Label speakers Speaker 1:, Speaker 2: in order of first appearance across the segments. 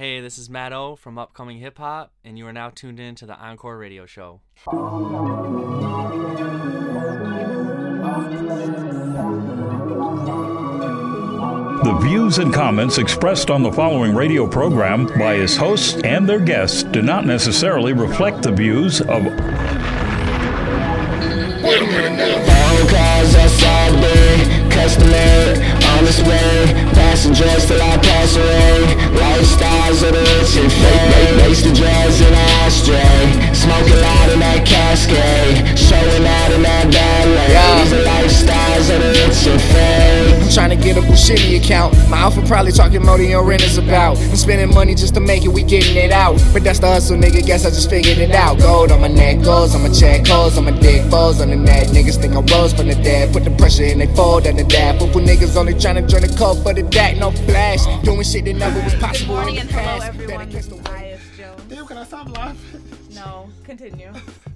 Speaker 1: Hey, this is Matt O from Upcoming Hip Hop, and you are now tuned in to the Encore Radio Show.
Speaker 2: The views and comments expressed on the following radio program by its hosts and their guests do not necessarily reflect the views of
Speaker 3: Phone calls outside big, customer on its way. Passengers till I pass away. Lifestyles of the rich and fame. Wasted drugs in an ashtray. Smoking out in that cascade. Showing out in that ballet. These are lifestyles of the rich and fame.
Speaker 4: I'm trying to get a Bushini account. My alpha probably talking more than your rent is about. I'm spending money just to make it, we getting it out. But that's the hustle, nigga. Guess I just figured it out. Gold on my neck, goals on my check, holes on my dick, balls on the net. Niggas think I rose from the dead. Put the pressure in, they fold under the But for niggas only trying to join the code for the DAC, no flash. Doing shit that never was possible
Speaker 5: Morning
Speaker 4: in the
Speaker 5: hello
Speaker 4: past.
Speaker 5: everyone.
Speaker 4: Better catch the
Speaker 5: This is
Speaker 4: wave.
Speaker 5: Jones.
Speaker 6: Damn, can I stop laughing?
Speaker 5: No, continue.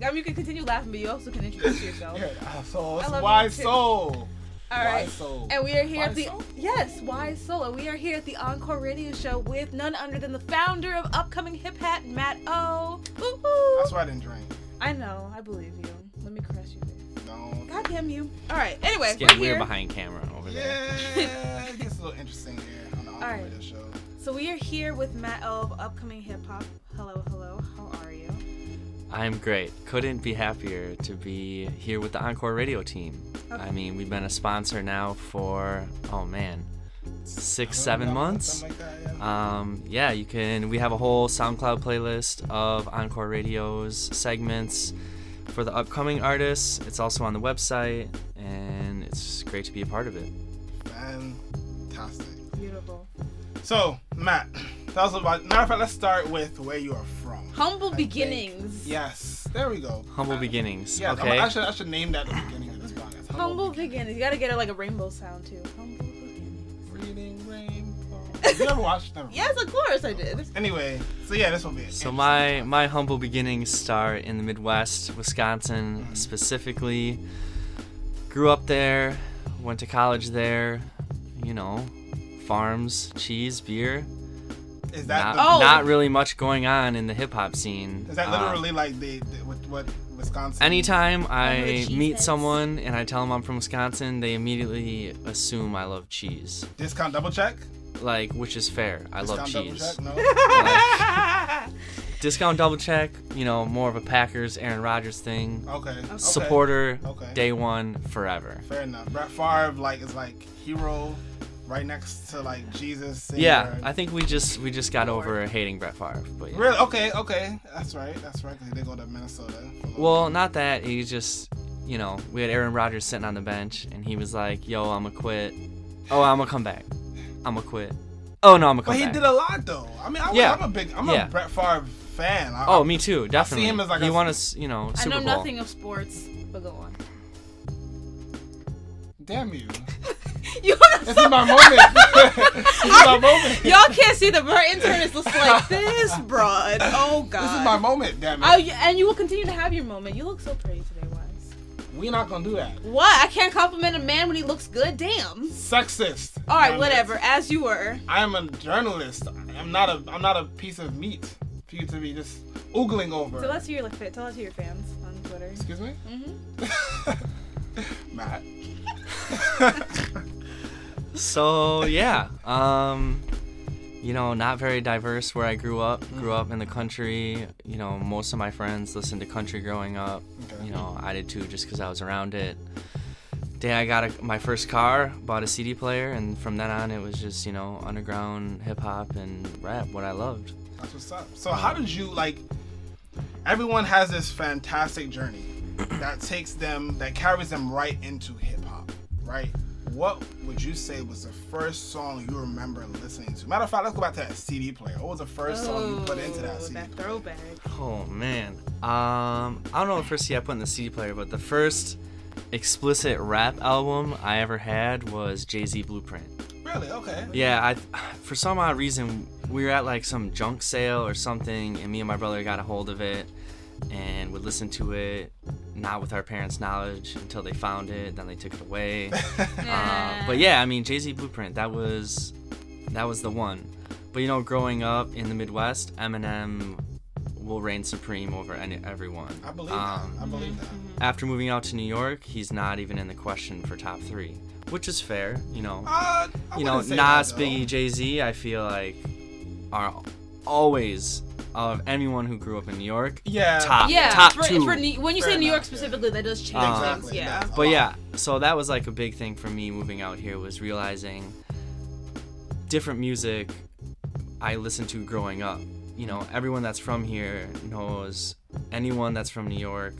Speaker 5: I mean, you can continue laughing, but you also can introduce yourself.
Speaker 6: Yeah, so
Speaker 5: I love
Speaker 6: why
Speaker 5: you too.
Speaker 6: soul.
Speaker 5: All right.
Speaker 6: Wise Soul.
Speaker 5: And we are here at the
Speaker 6: Soul?
Speaker 5: yes, Wise Soul, and we are here at the Encore Radio Show with none other than the founder of upcoming Hip Hop, Matt O. Woo-hoo.
Speaker 6: That's why I didn't drink.
Speaker 5: I know, I believe you. Let me caress you.
Speaker 6: No.
Speaker 5: God damn you. All right. Anyway,
Speaker 1: It's
Speaker 5: we're
Speaker 1: getting
Speaker 5: here.
Speaker 1: weird behind camera over there.
Speaker 6: Yeah, it gets a little interesting here on the Encore
Speaker 5: Alright.
Speaker 6: Radio show.
Speaker 5: So we are here with Matt O of upcoming hip hop. Hello, hello. How are you?
Speaker 1: I'm great. Couldn't be happier to be here with the Encore Radio team.
Speaker 5: Okay.
Speaker 1: I mean, we've been a sponsor now for, oh man, six, seven
Speaker 6: Something
Speaker 1: months.
Speaker 6: Like that, yeah.
Speaker 1: Um, yeah, you can. We have a whole SoundCloud playlist of Encore Radio's segments for the upcoming artists. It's also on the website, and it's great to be a part of it.
Speaker 6: Fantastic.
Speaker 5: Beautiful.
Speaker 6: So, Matt, tell us about. Matter of fact, let's start with where you are from.
Speaker 5: Humble
Speaker 6: I think.
Speaker 5: beginnings.
Speaker 6: Yes, there we go.
Speaker 1: Humble
Speaker 6: Uh,
Speaker 1: beginnings.
Speaker 6: Yeah,
Speaker 1: okay.
Speaker 6: I should I should name that at the beginning of this podcast.
Speaker 5: Humble beginnings. You gotta get it like a rainbow sound too. Humble beginnings.
Speaker 6: Reading Rainbow. Have you ever watched? Never.
Speaker 5: Yes, of course I did.
Speaker 6: Anyway, so yeah, this will be it.
Speaker 1: So my my humble beginnings start in the Midwest, Wisconsin specifically. Grew up there, went to college there. You know, farms, cheese, beer.
Speaker 6: is that
Speaker 1: Not,
Speaker 6: the,
Speaker 5: Oh.
Speaker 1: not really much going on in the hip hop scene.
Speaker 6: is that
Speaker 1: Uh,
Speaker 6: literally like the, the what, what Wisconsin?
Speaker 1: anytime I meet
Speaker 5: heads.
Speaker 1: someone and I tell them I'm from Wisconsin, they immediately assume I love cheese.
Speaker 6: discount double check.
Speaker 1: Like, which is fair. I love
Speaker 6: discount double
Speaker 1: cheese.
Speaker 6: check. No.
Speaker 1: Like, discount double check. You know, more of a Packers, Aaron Rodgers thing.
Speaker 6: Okay. okay.
Speaker 1: Supporter,
Speaker 6: Okay.
Speaker 1: day one, forever.
Speaker 6: Fair enough. Brett Favre like is like hero, right next to like Jesus.
Speaker 1: Yeah, I think we just we just got over hating Brett Favre. But yeah.
Speaker 6: Really? Okay. Okay. That's right. That's right. Cause they go to Minnesota. for a little
Speaker 1: Well,
Speaker 6: bit.
Speaker 1: not that. He just, you know, we had Aaron Rodgers sitting on the bench, and he was like, "Yo, I'm gonna quit. Oh, I'm gonna come back. I'm gonna quit. Oh no, I'm gonna come
Speaker 6: But he
Speaker 1: back."
Speaker 6: did a lot though. I mean, I,
Speaker 1: Yeah.
Speaker 6: I'm a big, I'm
Speaker 1: Yeah.
Speaker 6: a Brett Favre fan. I,
Speaker 1: oh, me too. Definitely.
Speaker 6: See him as like
Speaker 1: he
Speaker 6: a-
Speaker 1: won us, you know,
Speaker 5: I
Speaker 1: Super
Speaker 5: know
Speaker 1: Bowl.
Speaker 5: nothing of sports, but go on.
Speaker 6: Damn you!
Speaker 5: You
Speaker 6: This is my moment. this is my moment.
Speaker 5: Y'all can't see them. Her intern is just like this, broad. Oh God.
Speaker 6: This is my moment. Damn it.
Speaker 5: Oh, and you will continue to have your moment. You look so pretty today, Wise.
Speaker 6: We're not gonna do that.
Speaker 5: What? I can't compliment a man when he looks good. Damn.
Speaker 6: Sexist.
Speaker 5: All right,
Speaker 6: Damn it.
Speaker 5: whatever. As you were.
Speaker 6: I am a journalist. I'm not a. I'm not a piece of meat for you to be just oogling over.
Speaker 5: So let's hear your like, tell us to your fans on Twitter.
Speaker 6: Excuse me,
Speaker 5: Mm-hmm.
Speaker 6: Matt.
Speaker 1: So yeah, um, you know, not very diverse where I grew up. Grew up in the country. You know, most of my friends listened to country growing up.
Speaker 6: Okay.
Speaker 1: You know, I did too, just because I was around it. Day I got a, my first car, bought a CD player, and from then on, it was just you know underground hip hop and rap, what I loved.
Speaker 6: That's what's up. So how did you like? Everyone has this fantastic journey that takes them, that carries them right into hip hop, right? What would you say was the first song you remember listening to? Matter of fact, let's go back to that CD player. What was the first song you put into that
Speaker 5: Oh,
Speaker 6: CD?
Speaker 5: that
Speaker 6: player?
Speaker 5: throwback.
Speaker 1: Oh man. Um, I don't know the first CD I put in the CD player, but the first explicit rap album I ever had was Jay Z Blueprint.
Speaker 6: Really? Okay.
Speaker 1: Yeah, I for some odd reason we were at like some junk sale or something, and me and my brother got a hold of it and would listen to it, not with our parents' knowledge until they found it, then they took it away. uh, but yeah, I mean Jay Z Blueprint, that was that was the one. but you know, growing up in the Midwest, Eminem will reign supreme over any, everyone.
Speaker 6: I believe
Speaker 1: Um,
Speaker 6: that. I believe that.
Speaker 1: After moving out to New York, he's not even in the question for top three, which is fair. You know,
Speaker 6: Uh, I
Speaker 1: you know,
Speaker 6: wouldn't say
Speaker 1: Nas,
Speaker 6: that.
Speaker 1: Biggie, Jay Z. I feel like are always of anyone who grew up in New York.
Speaker 6: Yeah.
Speaker 1: top,
Speaker 5: Yeah,
Speaker 1: top
Speaker 5: for,
Speaker 1: two.
Speaker 5: for New- when you
Speaker 6: Fair
Speaker 5: say New York
Speaker 6: enough, yeah.
Speaker 5: specifically, that does change
Speaker 1: Um,
Speaker 5: things.
Speaker 6: Exactly.
Speaker 5: Yeah.
Speaker 6: that's
Speaker 1: but yeah, so that was like a big thing for me moving out here was realizing different music I listened to growing up. You know, everyone that's from here knows anyone that's from New York,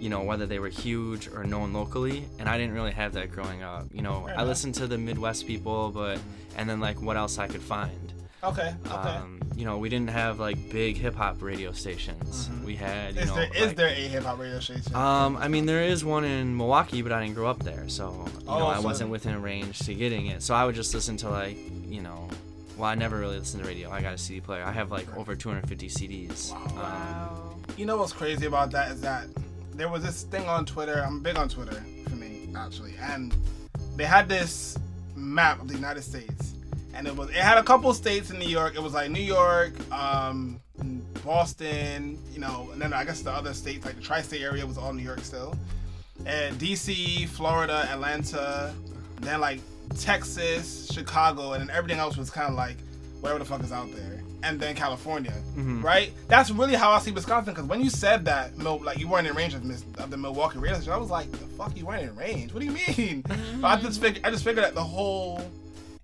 Speaker 1: you know, whether they were huge or known locally, and I didn't really have that growing up. You know,
Speaker 6: Fair
Speaker 1: I
Speaker 6: enough.
Speaker 1: listened to the Midwest people, but and then like what else I could find.
Speaker 6: Okay. Okay.
Speaker 1: Um, you know, we didn't have like big hip hop radio stations. We had, you
Speaker 6: is
Speaker 1: know,
Speaker 6: there is
Speaker 1: like-
Speaker 6: there a hip hop radio station?
Speaker 1: um, I mean, there is one in Milwaukee, but I didn't grow up there, so you know,
Speaker 6: Oh,
Speaker 1: I
Speaker 6: so-
Speaker 1: wasn't within range to getting it. So I would just listen to like, you know, well, I never really listened to radio. I got a CD player. I have like over 250 CDs. Um,
Speaker 5: Wow.
Speaker 6: You know what's crazy about that is that there was this thing on Twitter. I'm big on Twitter for me actually, and they had this map of the United States, and it was it had a couple states in New York. It was like New York, um, Boston, you know, and then I guess the other states like the tri-state area was all New York still, and DC, Florida, Atlanta, then like Texas, Chicago, and then everything else was kind of like whatever the fuck is out there. And then California, right? That's really how I see Wisconsin. Because when you said that, Mil- like you weren't in range of, Mis- of the Milwaukee radio station, I was like, "The fuck, you weren't in range? What do you mean?" But I just figured, I just figured that the whole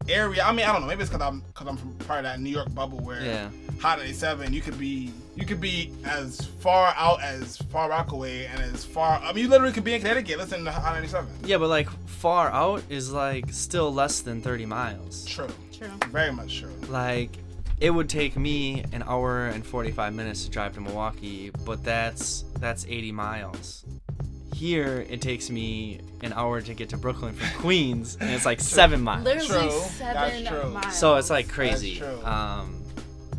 Speaker 6: area. I mean, I don't know. Maybe it's because I'm because I'm from part of that New York bubble where
Speaker 1: Yeah.
Speaker 6: Hot 97, you could be you could be as far out as Far Rockaway and as far. I mean, you literally could be in Connecticut listening to Hot 97.
Speaker 1: yeah, but like far out is like still less than 30 miles.
Speaker 6: True,
Speaker 5: True.
Speaker 6: very much true.
Speaker 1: Like it would take me an hour and 45 minutes to drive to Milwaukee, but that's that's 80 miles. Here it takes me an hour to get to Brooklyn from Queens, and it's like seven miles.
Speaker 5: Literally
Speaker 6: True.
Speaker 5: seven
Speaker 6: That's true.
Speaker 5: miles.
Speaker 1: So it's like crazy.
Speaker 6: true.
Speaker 1: Um,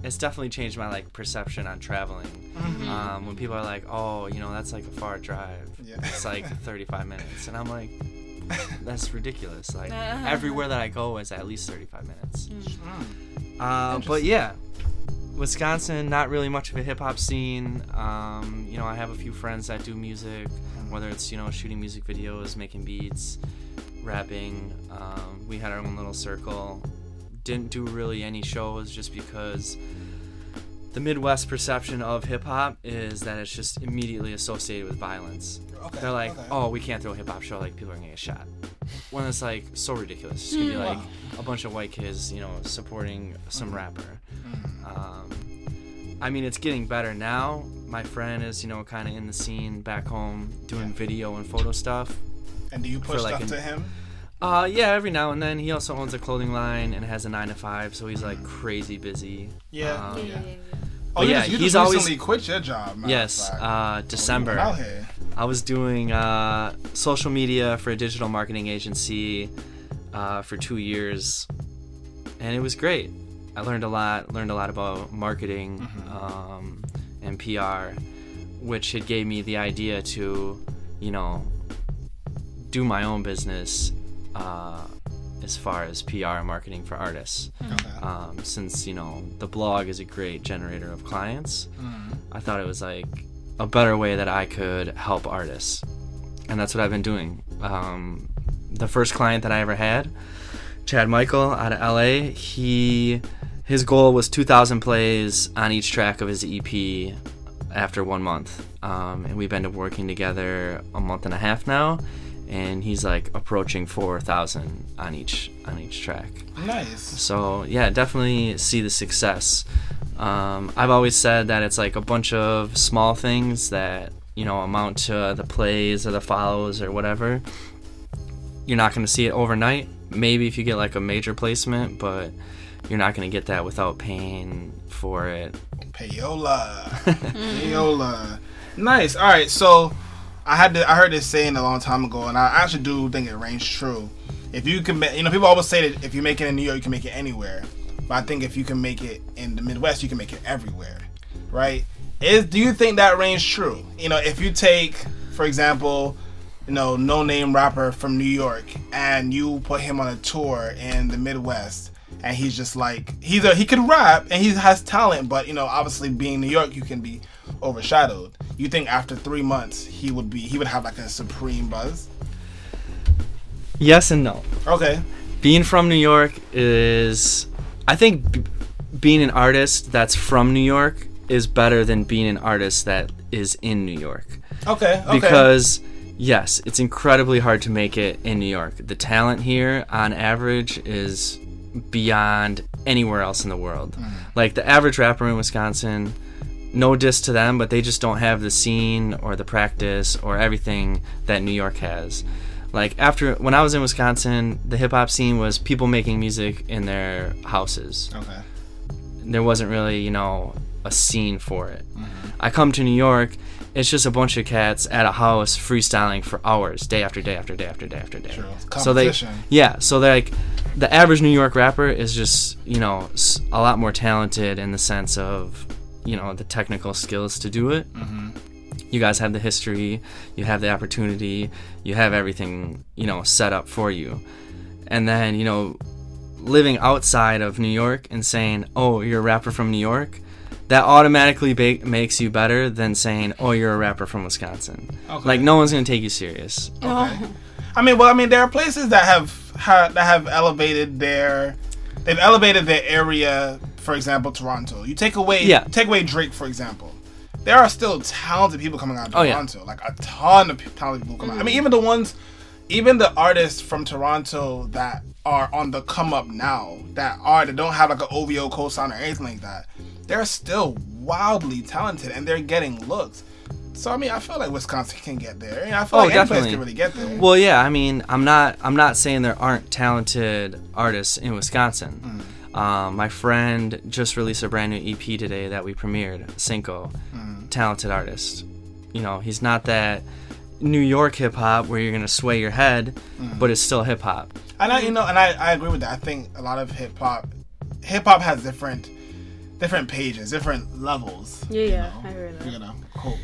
Speaker 1: it's definitely changed my like perception on traveling.
Speaker 6: Mm-hmm.
Speaker 1: Um, when people are like, "Oh, you know, that's like a far drive.
Speaker 6: Yeah.
Speaker 1: It's like 35 minutes," and I'm like, "That's ridiculous. Like everywhere that I go is at least 35 minutes."
Speaker 6: Mm.
Speaker 1: Uh, but yeah, Wisconsin, not really much of a hip hop scene. Um, you know, I have a few friends that do music, whether it's you know shooting music videos, making beats, rapping. Um, we had our own little circle. Didn't do really any shows just because the Midwest perception of hip hop is that it's just immediately associated with violence.
Speaker 6: Okay,
Speaker 1: They're like,
Speaker 6: okay.
Speaker 1: oh, we can't throw a hip hop show, like people are gonna get shot. When it's like so ridiculous. It's gonna be like a bunch of white kids, you know, supporting some rapper. Um, I mean, it's getting better now. My friend is, you know, kind of in the scene back home doing video and photo stuff.
Speaker 6: And do you push
Speaker 1: like
Speaker 6: stuff
Speaker 1: an-
Speaker 6: to him?
Speaker 1: Uh, yeah, every now and then. He also owns a clothing line and has a nine to five, so he's like crazy busy.
Speaker 6: Yeah.
Speaker 1: Um,
Speaker 5: Yeah, yeah, yeah.
Speaker 6: Oh,
Speaker 1: yeah,
Speaker 6: just, you
Speaker 1: he's always-
Speaker 6: recently quit your job.
Speaker 1: Yes, uh, December.
Speaker 6: went out here.
Speaker 1: I was doing uh, social media for a digital marketing agency uh, for two years, and it was great. I learned a lot. Learned a lot about marketing um, and PR, which it gave me the idea to, you know, do my own business uh, as far as PR and marketing for artists. Um, since you know the blog is a great generator of clients, I thought it was like a better way that I could help artists, and that's what I've been doing. Um, the first client that I ever had, Chad Michael out of LA, he his goal was 2,000 plays on each track of his EP after one month, um, and we've been working together a month and a half now, and he's like approaching 4,000 on each on each track.
Speaker 6: Nice.
Speaker 1: So yeah, definitely see the success. Um, I've always said that it's like a bunch of small things that you know amount to the plays or the follows or whatever. You're not going to see it overnight. Maybe if you get like a major placement, but you're not going to get that without paying for it.
Speaker 6: Payola. Payola. Nice. All right. So I had to, I heard this saying a long time ago, and I actually do think it rings true. If you can, you know, people always say that if you make it in New York, you can make it anywhere. But I think if you can make it in the Midwest, you can make it everywhere, right? Is do you think that rings true? You know, if you take, for example, you know, no name rapper from New York, and you put him on a tour in the Midwest, and he's just like he's a he can rap and he has talent, but you know, obviously being New York, you can be overshadowed. You think after three months he would be he would have like a supreme buzz?
Speaker 1: Yes and no.
Speaker 6: Okay.
Speaker 1: Being from New York is, I think, b- being an artist that's from New York is better than being an artist that is in New York.
Speaker 6: Okay. Okay.
Speaker 1: because yes, it's incredibly hard to make it in New York. The talent here, on average, is beyond anywhere else in the world. Like the average rapper in Wisconsin, no diss to them, but they just don't have the scene or the practice or everything that New York has. Like after when I was in Wisconsin, the hip hop scene was people making music in their houses
Speaker 6: okay.
Speaker 1: there wasn't really you know a scene for it
Speaker 6: Mm-hmm.
Speaker 1: i come to new york it's just a bunch of cats at a house freestyling for hours day after day after day after day after day
Speaker 6: True.
Speaker 1: so they yeah so they're like the average new york rapper is just you know a lot more talented in the sense of you know the technical skills to do it
Speaker 6: Mm-hmm.
Speaker 1: you guys have the history you have the opportunity you have everything you know set up for you and then you know living outside of new york and saying oh you're a rapper from new york that automatically ba- makes you better than saying oh you're a rapper from wisconsin
Speaker 6: Okay.
Speaker 1: like no one's gonna take you serious
Speaker 6: Okay. I mean, well, I mean, there are places that have ha, that have elevated their they've elevated their area. For example, Toronto. You take away
Speaker 1: Yeah.
Speaker 6: take away Drake, for example. There are still talented people coming out of
Speaker 1: Oh, yeah.
Speaker 6: Toronto, like a ton of talented people coming out. I mean, mm-hmm. even the ones, even the artists from Toronto that are on the come up now, that are that don't have like an OVO co-sign or anything like that, they're still wildly talented and they're getting looks. So I mean, I feel like Wisconsin can get there. And I feel
Speaker 1: Oh,
Speaker 6: like any place
Speaker 1: definitely.
Speaker 6: can really get there.
Speaker 1: Well, yeah, I mean, I'm not I'm not saying there aren't talented artists in Wisconsin. Mm. Um, my friend just released a brand new EP today that we premiered, Cinco. Mm. Talented artist. You know, he's not that New York hip hop where you're gonna sway your head, mm. but it's still hip hop.
Speaker 6: And I, you know, and I, I agree with that. I think a lot of hip hop, hip hop has different, different pages, different levels.
Speaker 5: Yeah, yeah, I heard
Speaker 6: You know, cool,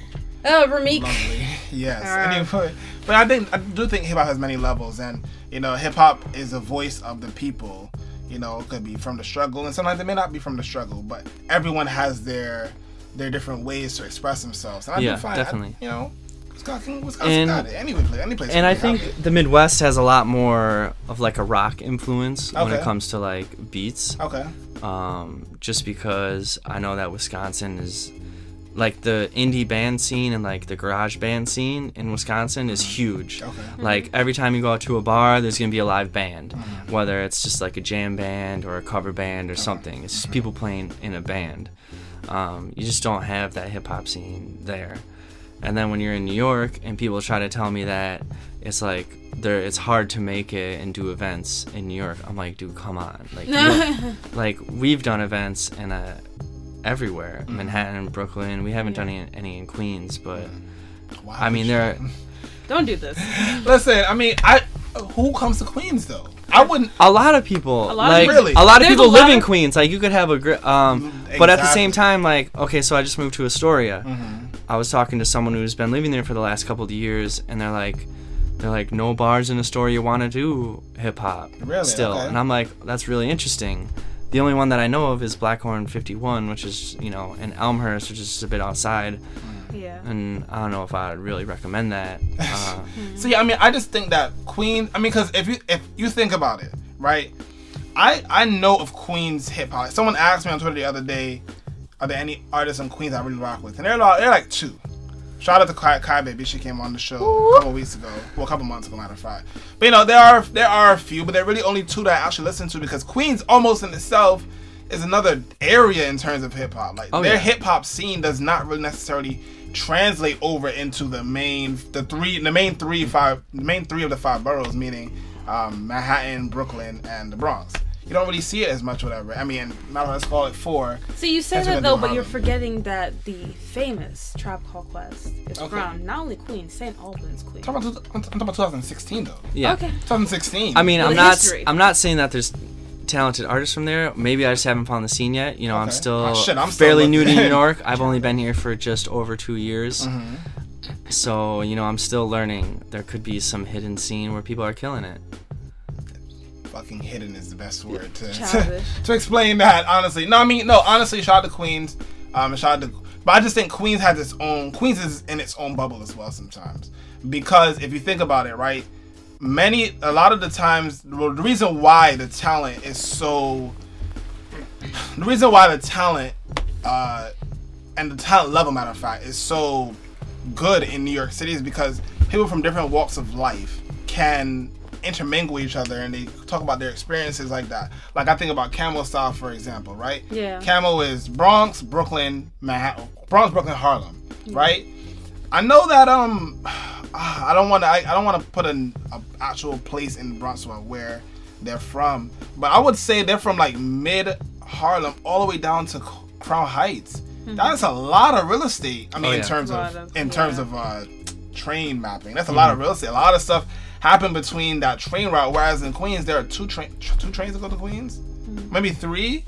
Speaker 5: Oh, Ramik.
Speaker 6: lovely, yes.
Speaker 5: Ah.
Speaker 6: Anyway, but I think I do think hip hop has many levels, and you know, hip hop is a voice of the people. You know, it could be from the struggle, and sometimes it may not be from the struggle, but everyone has their their different ways to express themselves. And I
Speaker 1: Yeah,
Speaker 6: do find,
Speaker 1: definitely.
Speaker 6: I, you know, Wisconsin, Wisconsin
Speaker 1: And-
Speaker 6: got it. Any place, any place.
Speaker 1: And I think
Speaker 6: happy.
Speaker 1: the Midwest has a lot more of like a rock influence when it comes to like beats.
Speaker 6: Okay.
Speaker 1: um, just because I know that Wisconsin is like the indie band scene and like the garage band scene in Wisconsin is huge.
Speaker 6: Okay.
Speaker 1: Like every time you go out to a bar, there's gonna be a live band, whether it's just like a jam band or a cover band or something. It's just people playing in a band. Um, you just don't have that hip hop scene there. And then when you're in New York and people try to tell me that it's like there it's hard to make it and do events in New York, I'm like, dude, come on. Like, you like we've done events in uh, everywhere, mm-hmm. Manhattan, and Brooklyn. We haven't done any, any in Queens, but
Speaker 6: Wow.
Speaker 1: I mean there. Are,
Speaker 5: Don't do this.
Speaker 6: Listen, I mean, I who comes to Queens though? I wouldn't.
Speaker 1: a lot of people
Speaker 5: A lot of
Speaker 1: like
Speaker 6: people-
Speaker 1: a lot of
Speaker 5: There's
Speaker 1: people
Speaker 5: a
Speaker 1: live
Speaker 5: lot
Speaker 1: in Queens. Like you could have a gr- um, mm, but at the same time, like okay, so I just moved to Astoria. Mm-hmm. I was talking to someone who's been living there for the last couple of years, and they're like, they're like, no bars in Astoria want to do hip hop
Speaker 6: Really?
Speaker 1: still,
Speaker 6: Okay.
Speaker 1: and I'm like, that's really interesting. The only one that I know of is Blackthorn 51, which is you know in Elmhurst, which is just a bit outside,
Speaker 5: Yeah.
Speaker 1: and I don't know if I'd really recommend that. Uh,
Speaker 6: So yeah, I mean, I just think that Queen. I mean, because if you if you think about it, right? I I know of Queens hip hop. Someone asked me on Twitter the other day, are there any artists in Queens I really rock with? And they're like, they're like two. Shout out to Kai, Kai Baby. She came on the show a couple weeks ago. Well, a couple months ago, matter of fact. But you know, there are there are a few, but there are really only two that I actually listen to because Queens almost in itself is another area in terms of hip hop. Like
Speaker 1: Oh,
Speaker 6: their
Speaker 1: yeah.
Speaker 6: hip hop scene does not really necessarily translate over into the main the three the main three five the main three of the five boroughs, meaning um, Manhattan, Brooklyn, and the Bronx. You don't really see it as much, whatever. I mean, now let's call it four.
Speaker 5: So you say
Speaker 6: That's
Speaker 5: that though, but you're forgetting that the famous Tribe Called Quest is
Speaker 6: Okay.
Speaker 5: from not only Queens, St. Albans, Queens.
Speaker 6: I'm talking about, I'm talking about 2016 though.
Speaker 1: yeah.
Speaker 5: Okay.
Speaker 6: 2016.
Speaker 1: I mean,
Speaker 5: Well,
Speaker 1: I'm not.
Speaker 5: history.
Speaker 1: I'm not saying that there's talented artists from there. Maybe I just haven't found the scene yet. You know, I'm still
Speaker 6: Oh, shit, I'm still
Speaker 1: fairly new to. New York. I've only been here for just over two years,
Speaker 6: Mm-hmm.
Speaker 1: so you know, I'm still learning. There could be some hidden scene where people are killing it.
Speaker 6: Fucking hidden is the best word to, to, to explain that. Honestly, no, I mean no. Honestly, shout out to Queens. Um, shout out to, but I just think Queens has its own. Queens is in its own bubble as well sometimes because if you think about it, right, many a lot of the times well, the reason why the talent is so the reason why the talent uh and the talent level matter of fact is so good in New York City is because people from different walks of life can intermingle each other and they talk about their experiences like that. Like I think about Camel Style for example, right?
Speaker 5: Yeah.
Speaker 6: Camel is Bronx, Brooklyn, Manhattan, Bronx, Brooklyn, Harlem, right? I know that um I don't want to I, I don't want to put an a actual place in Bronx where they're from, but I would say they're from like mid Harlem all the way down to Crown Heights. That's a lot of real estate. I mean,
Speaker 1: Oh,
Speaker 6: in terms of,
Speaker 5: of-
Speaker 6: in terms
Speaker 5: yeah.
Speaker 6: of uh, train mapping, that's a lot of real estate. A lot of stuff happened between that train route. Whereas in Queens, there are two train two trains that go to Queens, hmm. maybe three,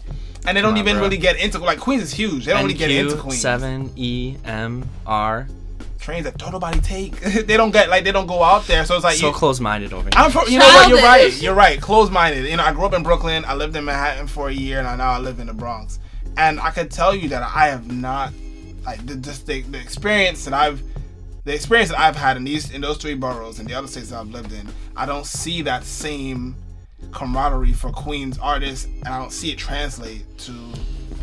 Speaker 6: and they don't
Speaker 1: on,
Speaker 6: even
Speaker 1: bro.
Speaker 6: really get into like Queens is huge. They don't really get into Queens.
Speaker 1: seven E M R.
Speaker 6: trains that don't nobody take. they don't get like they don't go out there. So it's like
Speaker 1: So
Speaker 6: you,
Speaker 1: close-minded over here.
Speaker 6: I'm from, you know what? You're right.
Speaker 5: Childish.
Speaker 6: You're right. Closed-minded. You know, I grew up in Brooklyn. I lived in Manhattan for a year, and I now I live in the Bronx. And I could tell you that I have not like the just the, the experience that I've the experience that I've had in these in those three boroughs and the other states that I've lived in. I don't see that same camaraderie for Queens artists, and I don't see it translate to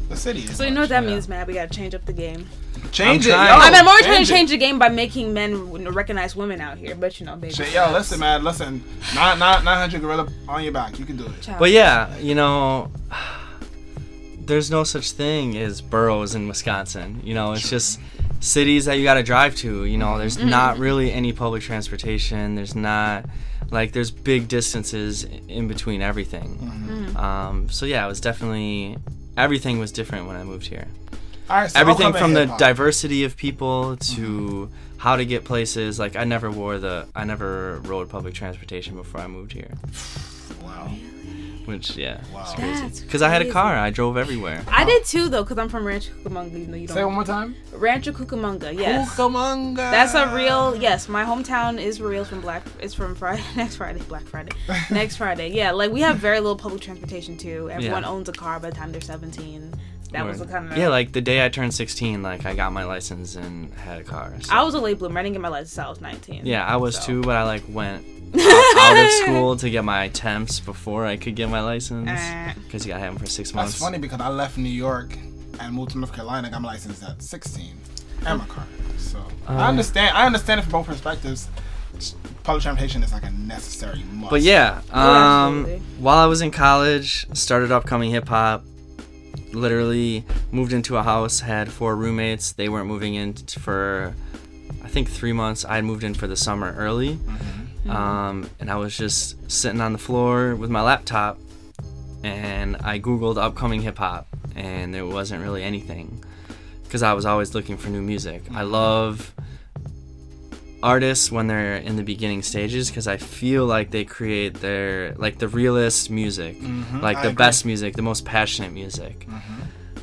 Speaker 6: the city.
Speaker 5: So you know what that
Speaker 1: yeah.
Speaker 5: means, man? We gotta change up the game.
Speaker 6: Change
Speaker 1: I'm
Speaker 6: it. Yo,
Speaker 5: I mean, I'm always trying to
Speaker 6: it.
Speaker 5: change the game by making men recognize women out here, but you know, baby.
Speaker 6: Shit, Yo, listen, man. Listen, not not 900 gorilla on your back. You can do it.
Speaker 5: Child.
Speaker 1: But yeah, you know, there's no such thing as boroughs in Wisconsin. You know, it's just cities that you got to drive to. You know, there's mm-hmm. not really any public transportation. There's not like there's big distances in between everything. Mm-hmm. Um, so yeah, it was definitely everything was different when I moved here.
Speaker 6: All right, so
Speaker 1: everything from the
Speaker 6: hip-hop.
Speaker 1: diversity of people to mm-hmm. how to get places. Like I never wore the I never rode public transportation before I moved here.
Speaker 6: Wow.
Speaker 1: Which yeah,
Speaker 6: Wow.
Speaker 1: it's crazy.
Speaker 5: That's
Speaker 1: Because I had a car, I drove everywhere.
Speaker 5: I did too, though, because I'm from Rancho Cucamonga. You know, you
Speaker 6: Say it one more time.
Speaker 5: Rancho Cucamonga, yes.
Speaker 6: Cucamonga.
Speaker 5: That's a real yes. My hometown is real from Black. It's from Friday next Friday, Black Friday, next Friday. Yeah, like we have very little public transportation too. Everyone
Speaker 1: Yeah.
Speaker 5: owns a car by the time they're 17. That was the kind of
Speaker 1: yeah, like the day I turned 16, like I got my license and had a car. so-
Speaker 5: I was a late bloomer. I didn't get my license. till I was 19.
Speaker 1: yeah, I was
Speaker 5: so.
Speaker 1: too, but I like went out, out of school to get my temps before I could get my license
Speaker 5: Eh.
Speaker 1: because you gotta have them for six
Speaker 6: That's
Speaker 1: months.
Speaker 6: funny because I left New York and moved to North Carolina. I got my license at 16 and my car. So
Speaker 1: Uh,
Speaker 6: I understand. I understand it from both perspectives. Public transportation is like a necessary must.
Speaker 1: But yeah,
Speaker 5: Oh,
Speaker 1: um,
Speaker 5: absolutely.
Speaker 1: while I was in college, started upcoming hip hop. Literally moved into a house, had four roommates. They weren't moving in for, I think, three months. I moved in for the summer early. Um, and I was just sitting on the floor with my laptop and I Googled upcoming hip hop, and there wasn't really anything because I was always looking for new music. I love artists when they're in the beginning stages because I feel like they create their like the realest music, like
Speaker 6: Mm-hmm. I
Speaker 1: the
Speaker 6: agree. Mm-hmm.
Speaker 1: best music, the most passionate music.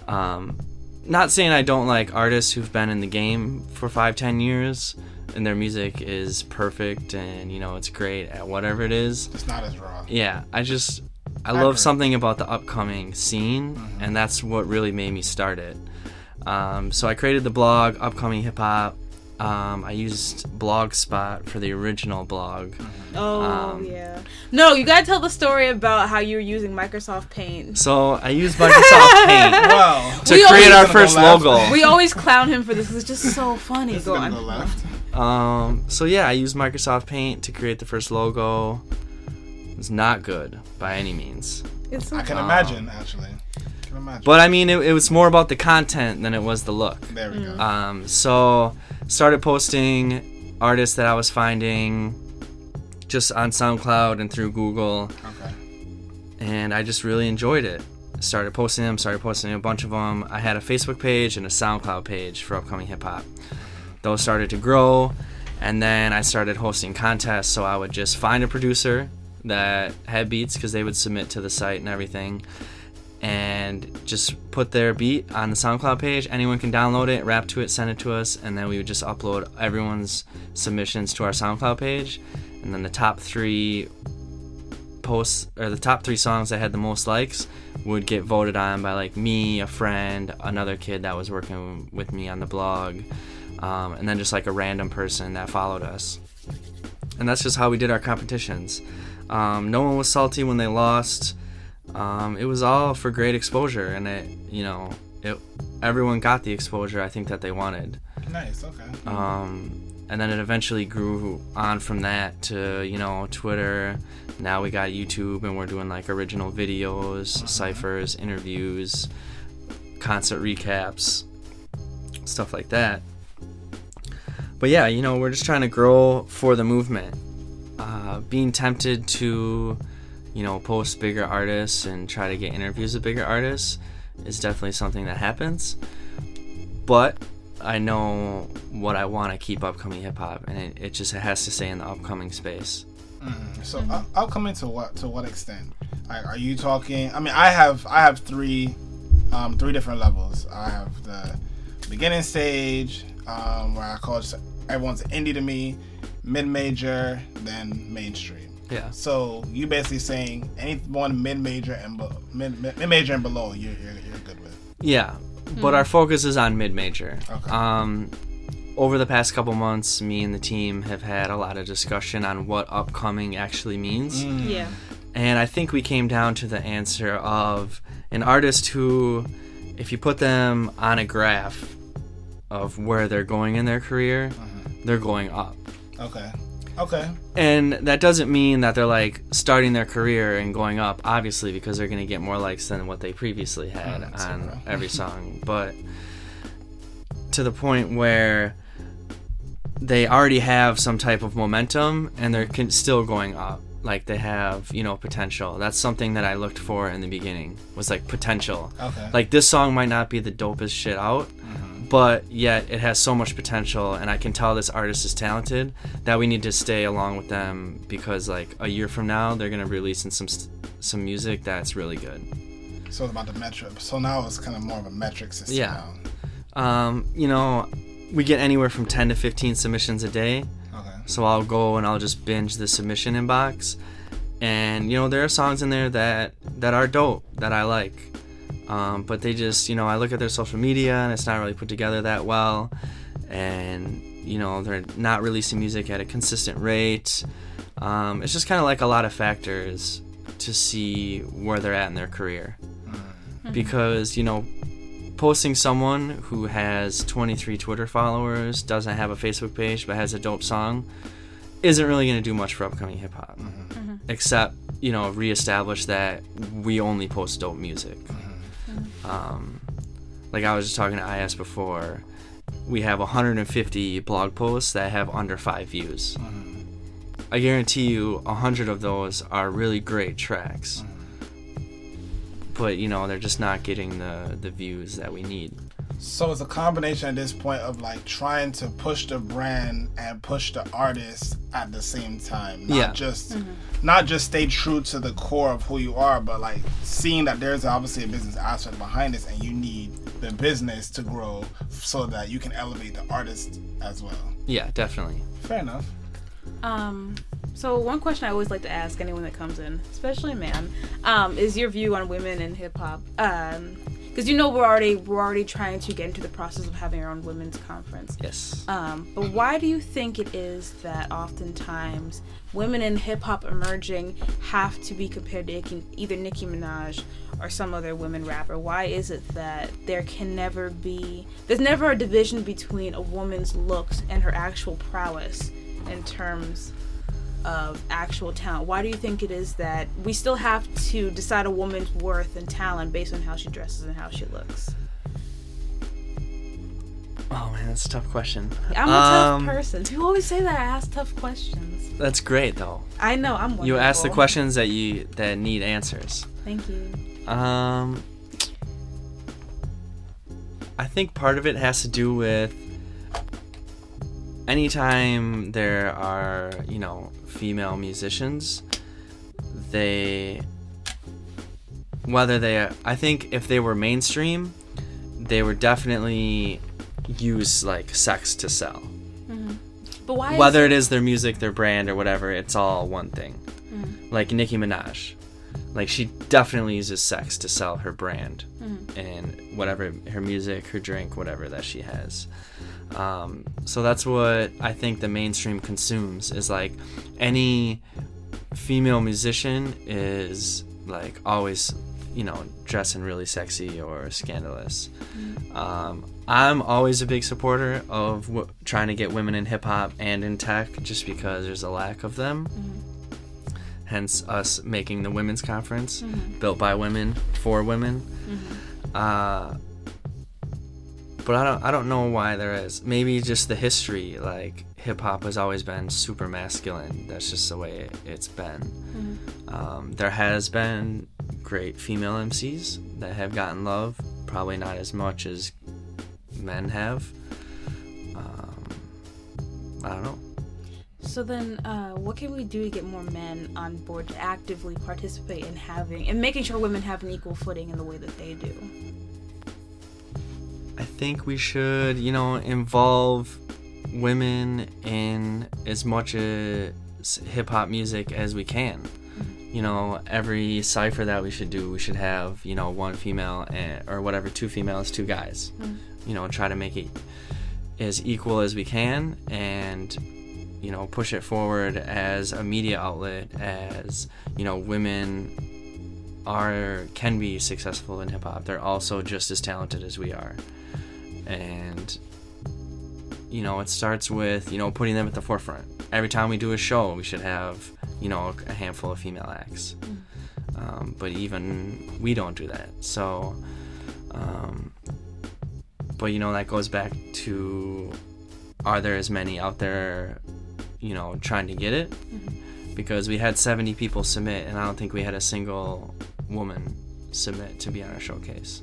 Speaker 1: Um, not saying I don't like artists who've been in the game for five, ten years and their music is perfect and you know it's great at whatever it is.
Speaker 6: it's not as raw.
Speaker 1: Yeah, I just I
Speaker 6: I
Speaker 1: love
Speaker 6: agree.
Speaker 1: something about the upcoming scene,
Speaker 6: Mm-hmm.
Speaker 1: and that's what really made me start it. Um, so I created the blog Upcoming Hip Hop. Um, I used Blogspot for the original blog.
Speaker 5: Oh
Speaker 1: Um,
Speaker 5: yeah. No, you gotta tell the story about how you were using Microsoft Paint.
Speaker 1: So I used Microsoft Paint
Speaker 6: Well,
Speaker 1: to
Speaker 5: We
Speaker 1: create our first logo.
Speaker 5: We always clown him for this because it's just so funny.
Speaker 6: it's
Speaker 5: Go on.
Speaker 6: go left.
Speaker 1: Um, so yeah, I used Microsoft Paint to create the first logo. It's not good by any means.
Speaker 5: It's
Speaker 6: I can
Speaker 1: Um,
Speaker 6: imagine actually. I can imagine.
Speaker 1: But I mean, it, it was more about the content than it was the look.
Speaker 6: there we go.
Speaker 1: Um, so started posting artists that I was finding just on SoundCloud and through Google,
Speaker 6: okay.
Speaker 1: and I just really enjoyed it. Started posting them, started posting a bunch of them. I had a Facebook page and a SoundCloud page for upcoming hip hop. Those started to grow, and then I started hosting contests. So I would just find a producer that had beats because they would submit to the site and everything, and just put their beat on the SoundCloud page. Anyone can download it, rap to it, send it to us, and then we would just upload everyone's submissions to our SoundCloud page. And then the top three posts or the top three songs that had the most likes would get voted on by like me, a friend, another kid that was working with me on the blog, um, and then just like a random person that followed us. And that's just how we did our competitions. Um, no one was salty when they lost. Um, it was all for great exposure, and it, you know, it, everyone got the exposure I think that they wanted.
Speaker 6: Nice. Okay.
Speaker 1: Um, and then it eventually grew on from that to you know Twitter. Now we got YouTube, and we're doing like original videos, ciphers, interviews, concert recaps, stuff like that. But yeah, you know, we're just trying to grow for the movement. Uh, being tempted to, you know, post bigger artists and try to get interviews with bigger artists is definitely something that happens. But I know what I want to keep upcoming hip hop, and it, it just has to stay in the upcoming space.
Speaker 6: So I'll, I'll come into what to what extent? Like, are you talking? I mean, I have I have three um, three different levels. I have the beginning stage um, where I call it everyone's indie to me, mid major, then mainstream.
Speaker 1: Yeah.
Speaker 6: So you basically saying anyone mid major and be- mid mid major and below, you're, you're you're good with.
Speaker 1: Yeah, but hmm. our focus is on mid major.
Speaker 6: Okay.
Speaker 1: Um, over the past couple months, me and the team have had a lot of discussion on what upcoming actually means. Mm.
Speaker 5: Yeah.
Speaker 1: And I think we came down to the answer of an artist who, if you put them on a graph of where they're going in their career, mm-hmm. they're going up.
Speaker 6: Okay. Okay.
Speaker 1: And that doesn't mean that they're like starting their career and going up, obviously, because they're going to get more likes than what they previously had
Speaker 6: oh, so
Speaker 1: on
Speaker 6: bro.
Speaker 1: every song. But to the point where they already have some type of momentum and they're con- still going up. Like they have, you know, potential. That's something that I looked for in the beginning was like potential.
Speaker 6: Okay.
Speaker 1: Like this song might not be the dopest shit out, mm-hmm. But yet it has so much potential and I can tell this artist is talented that we need to stay along with them because like a year from now they're going to release some some music that's really good.
Speaker 6: So it's about the metric. So now it's kind of more of a metric system.
Speaker 1: Yeah.
Speaker 6: now.
Speaker 1: Um, you know, we get anywhere from 10 to 15 submissions a day.
Speaker 6: Okay.
Speaker 1: So I'll go and I'll just binge the submission inbox, and you know there are songs in there that that are dope that I like, um, but they just you know I look at their social media and it's not really put together that well, and you know they're not releasing music at a consistent rate. Um, it's just kind of like a lot of factors to see where they're at in their career, because you know posting someone who has 23 Twitter followers, doesn't have a Facebook page, but has a dope song, isn't really going to do much for upcoming hip hop. Except, you know, reestablish that we only post dope music. Um, like I was just talking to IS before, we have 150 blog posts that have under five views. I guarantee you, 100 of those are really great tracks. But, you know, they're just not getting the, the views that we need.
Speaker 6: So it's a combination at this point of like trying to push the brand and push the artist at the same time. Not
Speaker 1: Yeah.
Speaker 6: just not just stay true to the core of who you are, but like seeing that there's obviously a business aspect behind this and you need the business to grow so that you can elevate the artist as well.
Speaker 1: Yeah, definitely.
Speaker 6: Fair enough.
Speaker 5: Um, so one question I always like to ask anyone that comes in, especially a man, um, is your view on women in hip hop. Um, because you know we're already we're already trying to get into the process of having our own women's conference.
Speaker 1: Yes.
Speaker 5: Um, but why do you think it is that oftentimes women in hip hop emerging have to be compared to either Nicki Minaj or some other women rapper? Why is it that there can never be there's never a division between a woman's looks and her actual prowess in terms of actual talent? Why do you think it is that we still have to decide a woman's worth and talent based on how she dresses and how she looks?
Speaker 1: Oh man, that's a tough question.
Speaker 5: I'm a
Speaker 1: Um,
Speaker 5: tough person. You always say that I ask tough questions.
Speaker 1: That's great though.
Speaker 5: I know I'm wonderful.
Speaker 1: You ask the questions that you that need answers.
Speaker 5: Thank you.
Speaker 1: Um, I think part of it has to do with anytime there are, you know, female musicians, they whether they I think if they were mainstream, they would definitely use like sex to sell. Mm-hmm.
Speaker 5: But why?
Speaker 1: Whether
Speaker 5: is
Speaker 1: it is their music, their brand or whatever, it's all one thing. Mm-hmm. like Nicki Minaj. Like she definitely uses sex to sell her brand mm-hmm. and whatever her music, her drink, whatever that she has. Um, so that's what I think the mainstream consumes is like any female musician is like always, you know, dressing really sexy or scandalous. Um, I'm always a big supporter of w- trying to get women in hip hop and in tech just because there's a lack of them. Hence, us making the women's conference built by women for women. Uh, but I don't, I don't know why there is. Maybe just the history. Like hip hop has always been super masculine. That's just the way it, it's been. Um, there has been great female MCs that have gotten love. Probably not as much as men have. Um, I don't know.
Speaker 5: So then, uh, what can we do to get more men on board to actively participate in having and making sure women have an equal footing in the way that they do?
Speaker 1: I think we should, you know, involve women in as much as hip hop music as we can. Mm-hmm. You know, every cipher that we should do, we should have, you know, one female and, or whatever, two females, two guys. Mm-hmm. You know, try to make it as equal as we can and, you know, push it forward as a media outlet, as, you know, women are can be successful in hip hop. They're also just as talented as we are. And you know, it starts with, you know, putting them at the forefront. Every time we do a show, we should have, you know, a handful of female acts. Um, but even we don't do that. So, um, but you know, that goes back to are there as many out there, you know, trying to get it? Because we had 70 people submit, and I don't think we had a single woman submit to be on our showcase.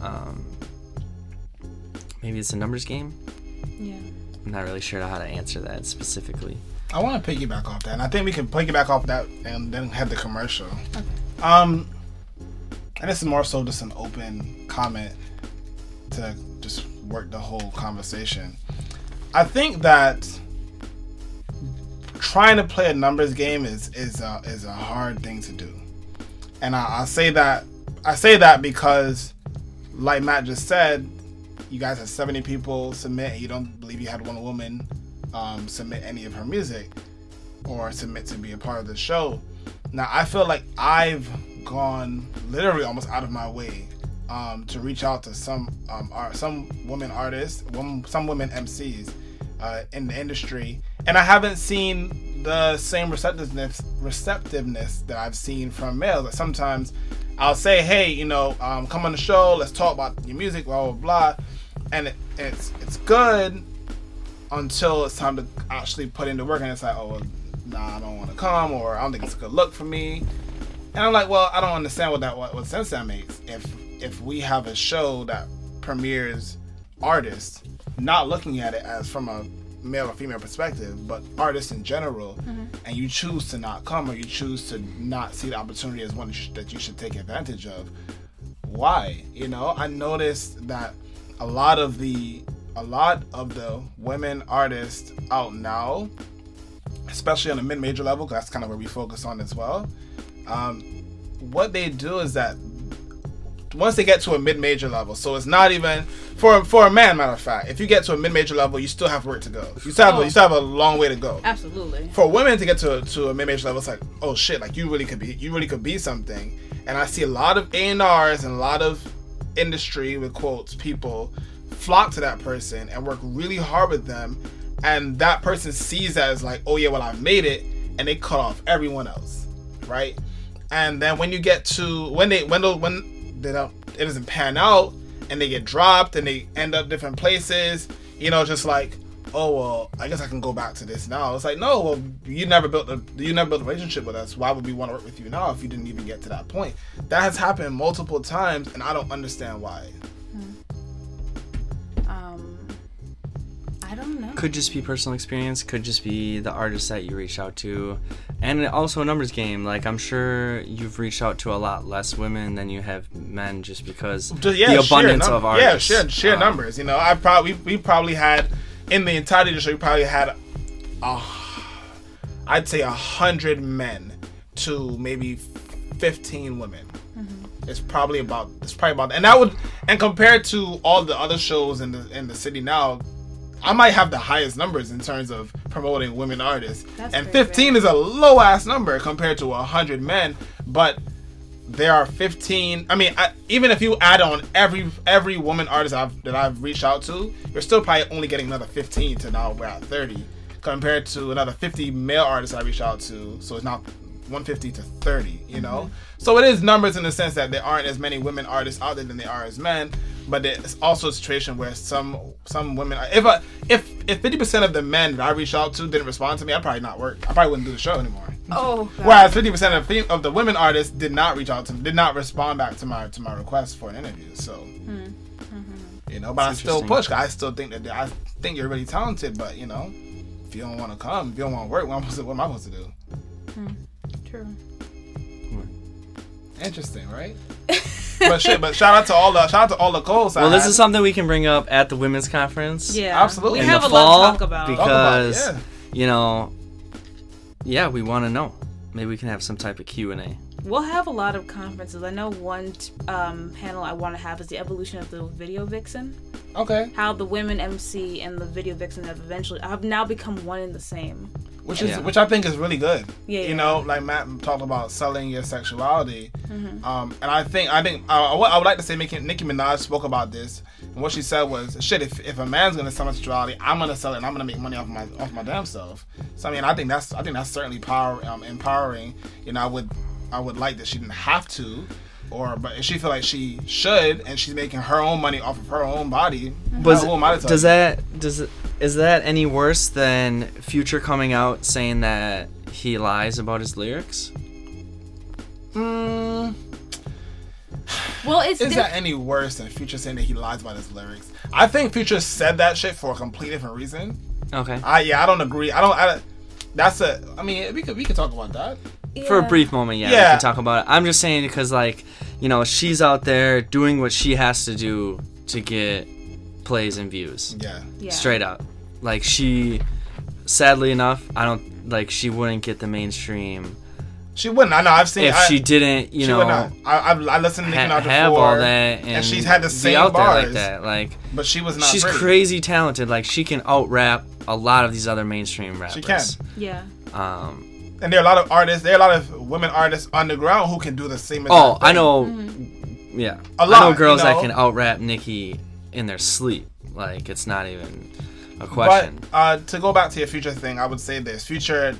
Speaker 1: Um, maybe it's a numbers game.
Speaker 5: Yeah.
Speaker 1: I'm not really sure how to answer that specifically.
Speaker 6: I want to piggyback off that, and I think we can piggyback off that and then have the commercial. Okay. Um, and this is more so just an open comment to just work the whole conversation. I think that trying to play a numbers game is is a, is a hard thing to do, and I, I say that I say that because, like Matt just said, you guys had 70 people submit, and you don't believe you had one woman um, submit any of her music or submit to be a part of the show. Now, I feel like I've gone literally almost out of my way um, to reach out to some um, art, some women artists, some women MCs uh, in the industry, and I haven't seen the same receptiveness receptiveness that I've seen from males. Like sometimes I'll say, "Hey, you know, um, come on the show. Let's talk about your music, blah blah blah," and it, it's it's good until it's time to actually put into work, and it's like, "Oh, well, nah, I don't want to come," or "I don't think it's a good look for me." And I'm like, well, I don't understand what that what, what sense that makes. If if we have a show that premieres artists, not looking at it as from a male or female perspective, but artists in general, mm-hmm. and you choose to not come or you choose to not see the opportunity as one that you should- that you should take advantage of, why? You know, I noticed that a lot of the a lot of the women artists out now, especially on the mid-major level, that's kind of where we focus on as well. Um, what they do is that once they get to a mid-major level, so it's not even for for a man. Matter of fact, if you get to a mid-major level, you still have work to go. You still have a, you still have a long way to go.
Speaker 5: Absolutely.
Speaker 6: For women to get to to a mid-major level, it's like, oh shit, like you really could be, you really could be something. And I see a lot of A and R's and a lot of industry with quotes people flock to that person and work really hard with them, and that person sees that as like, oh yeah, well I've made it, and they cut off everyone else, right? And then when you get to when they when when they don't it doesn't pan out and they get dropped and they end up different places, you know, just like oh well, I guess I can go back to this now. It's like no, well you never built a you never built a relationship with us. Why would we want to work with you now if you didn't even get to that point? That has happened multiple times, and I don't understand why.
Speaker 5: Um, I don't know.
Speaker 1: Could just be personal experience, could just be the artist that you reach out to. And also a numbers game. Like I'm sure you've reached out to a lot less women than you have men just because
Speaker 6: Just, yeah,
Speaker 1: the abundance
Speaker 6: num-
Speaker 1: of artists.
Speaker 6: Yeah, sheer, sheer
Speaker 1: Um,
Speaker 6: numbers. You know, I probably we, we probably had in the entire industry probably had a, I'd say a hundred men to maybe 15 women. Mm-hmm. It's probably about it's probably about and that would and compared to all the other shows in the in the city now, I might have the highest numbers in terms of promoting women artists.
Speaker 5: That's
Speaker 6: and
Speaker 5: very
Speaker 6: 15 is a low ass number compared to a 100 men, but there are 15 i mean I, even if you add on every every woman artist I've, that i've reached out to you're still probably only getting another 15 to now we're at 30 compared to another 50 male artists i reached out to. So it's not 150 to 30 you know? Mm-hmm. So it is numbers in the sense that there aren't as many women artists out there than there are as men but it's also a situation where some some women if I, if if 50% of the men that i reached out to didn't respond to me i'd probably not work. I probably wouldn't do the show anymore
Speaker 5: Oh, God.
Speaker 6: Whereas fifty percent of, fem- of the women artists did not reach out to me, did not respond back to my to my request for an interview. So, mm-hmm. you know, but I still
Speaker 1: interesting.
Speaker 6: push. I still think that I think you're really talented, but you know, if you don't want to come, if you don't want to work, what am I supposed to, what am I supposed to do? Hmm.
Speaker 5: True.
Speaker 6: Interesting, right? but shit, but shout out to all the shout out to all the calls. I
Speaker 1: Well, this
Speaker 6: had.
Speaker 1: is something we can bring up at the women's conference.
Speaker 5: Yeah,
Speaker 6: Absolutely.
Speaker 5: We have a lot
Speaker 1: fall,
Speaker 5: to talk about.
Speaker 1: because-
Speaker 6: Talk about it, yeah.
Speaker 1: You know, yeah, we want to know. Maybe we can have some type of Q and A.
Speaker 5: We'll have a lot of conferences. I know one t- um, panel I want to have is the evolution of the video vixen.
Speaker 6: Okay,
Speaker 5: How the women MC and the video vixen have eventually have now become one and the same.
Speaker 6: which is
Speaker 1: Yeah.
Speaker 6: which I think is really good.
Speaker 5: Yeah,
Speaker 6: you
Speaker 5: yeah.
Speaker 6: know, like Matt talked about selling your sexuality,
Speaker 5: Mm-hmm.
Speaker 6: um, and I think I think I, I would- I would like to say Nicki, Nicki Minaj spoke about this, and what she said was, "Shit, if, if a man's gonna sell my sexuality, I'm gonna sell it, and I'm gonna make money off my off my damn self." So I mean, I think that's I think that's certainly power um, empowering. You know, I would I would like that she didn't have to. Or, but if she feel like she should, and she's making her own money off of her own body,
Speaker 1: Was
Speaker 6: who am I to tell
Speaker 1: does that does it is that any worse than Future coming out saying that he lies about his lyrics?
Speaker 6: Mm,
Speaker 5: Well, it's
Speaker 6: Is
Speaker 5: diff-
Speaker 6: that any worse than Future saying that he lies about his lyrics? I think Future said that shit for a complete different reason.
Speaker 1: Okay.
Speaker 6: I yeah, I don't agree. I don't. I, that's a. I mean, we could we could talk about that.
Speaker 1: For a brief moment, yeah, we
Speaker 6: Yeah.
Speaker 1: can talk about it. I'm just saying because like, you know, she's out there doing what she has to do to get plays and views.
Speaker 6: Yeah.
Speaker 5: yeah.
Speaker 1: Straight up. Like she sadly enough, I don't like she wouldn't get the mainstream
Speaker 6: She wouldn't. I know. I've seen.
Speaker 1: if
Speaker 6: I,
Speaker 1: she didn't, you
Speaker 6: she
Speaker 1: know,
Speaker 6: would not. I, I've I listened to Nicki
Speaker 1: ha-
Speaker 6: Minaj
Speaker 1: have
Speaker 6: before,
Speaker 1: all that and,
Speaker 6: she's had the same
Speaker 1: out there
Speaker 6: bars,
Speaker 1: like that. Like
Speaker 6: but she was not.
Speaker 1: she's
Speaker 6: pretty.
Speaker 1: crazy talented. Like she can out rap a lot of these other mainstream rappers.
Speaker 6: She can.
Speaker 5: Yeah.
Speaker 1: Um,
Speaker 6: And there are a lot of artists. There are a lot of women artists underground who can do the same.
Speaker 1: oh,
Speaker 6: exact
Speaker 1: I know.
Speaker 5: Mm-hmm.
Speaker 1: Yeah,
Speaker 6: a lot,
Speaker 1: know girls
Speaker 6: you
Speaker 1: that can out rap Nicki in their sleep. Like it's not even a
Speaker 6: But
Speaker 1: question.
Speaker 6: uh, to go back to your future thing, I would say this: future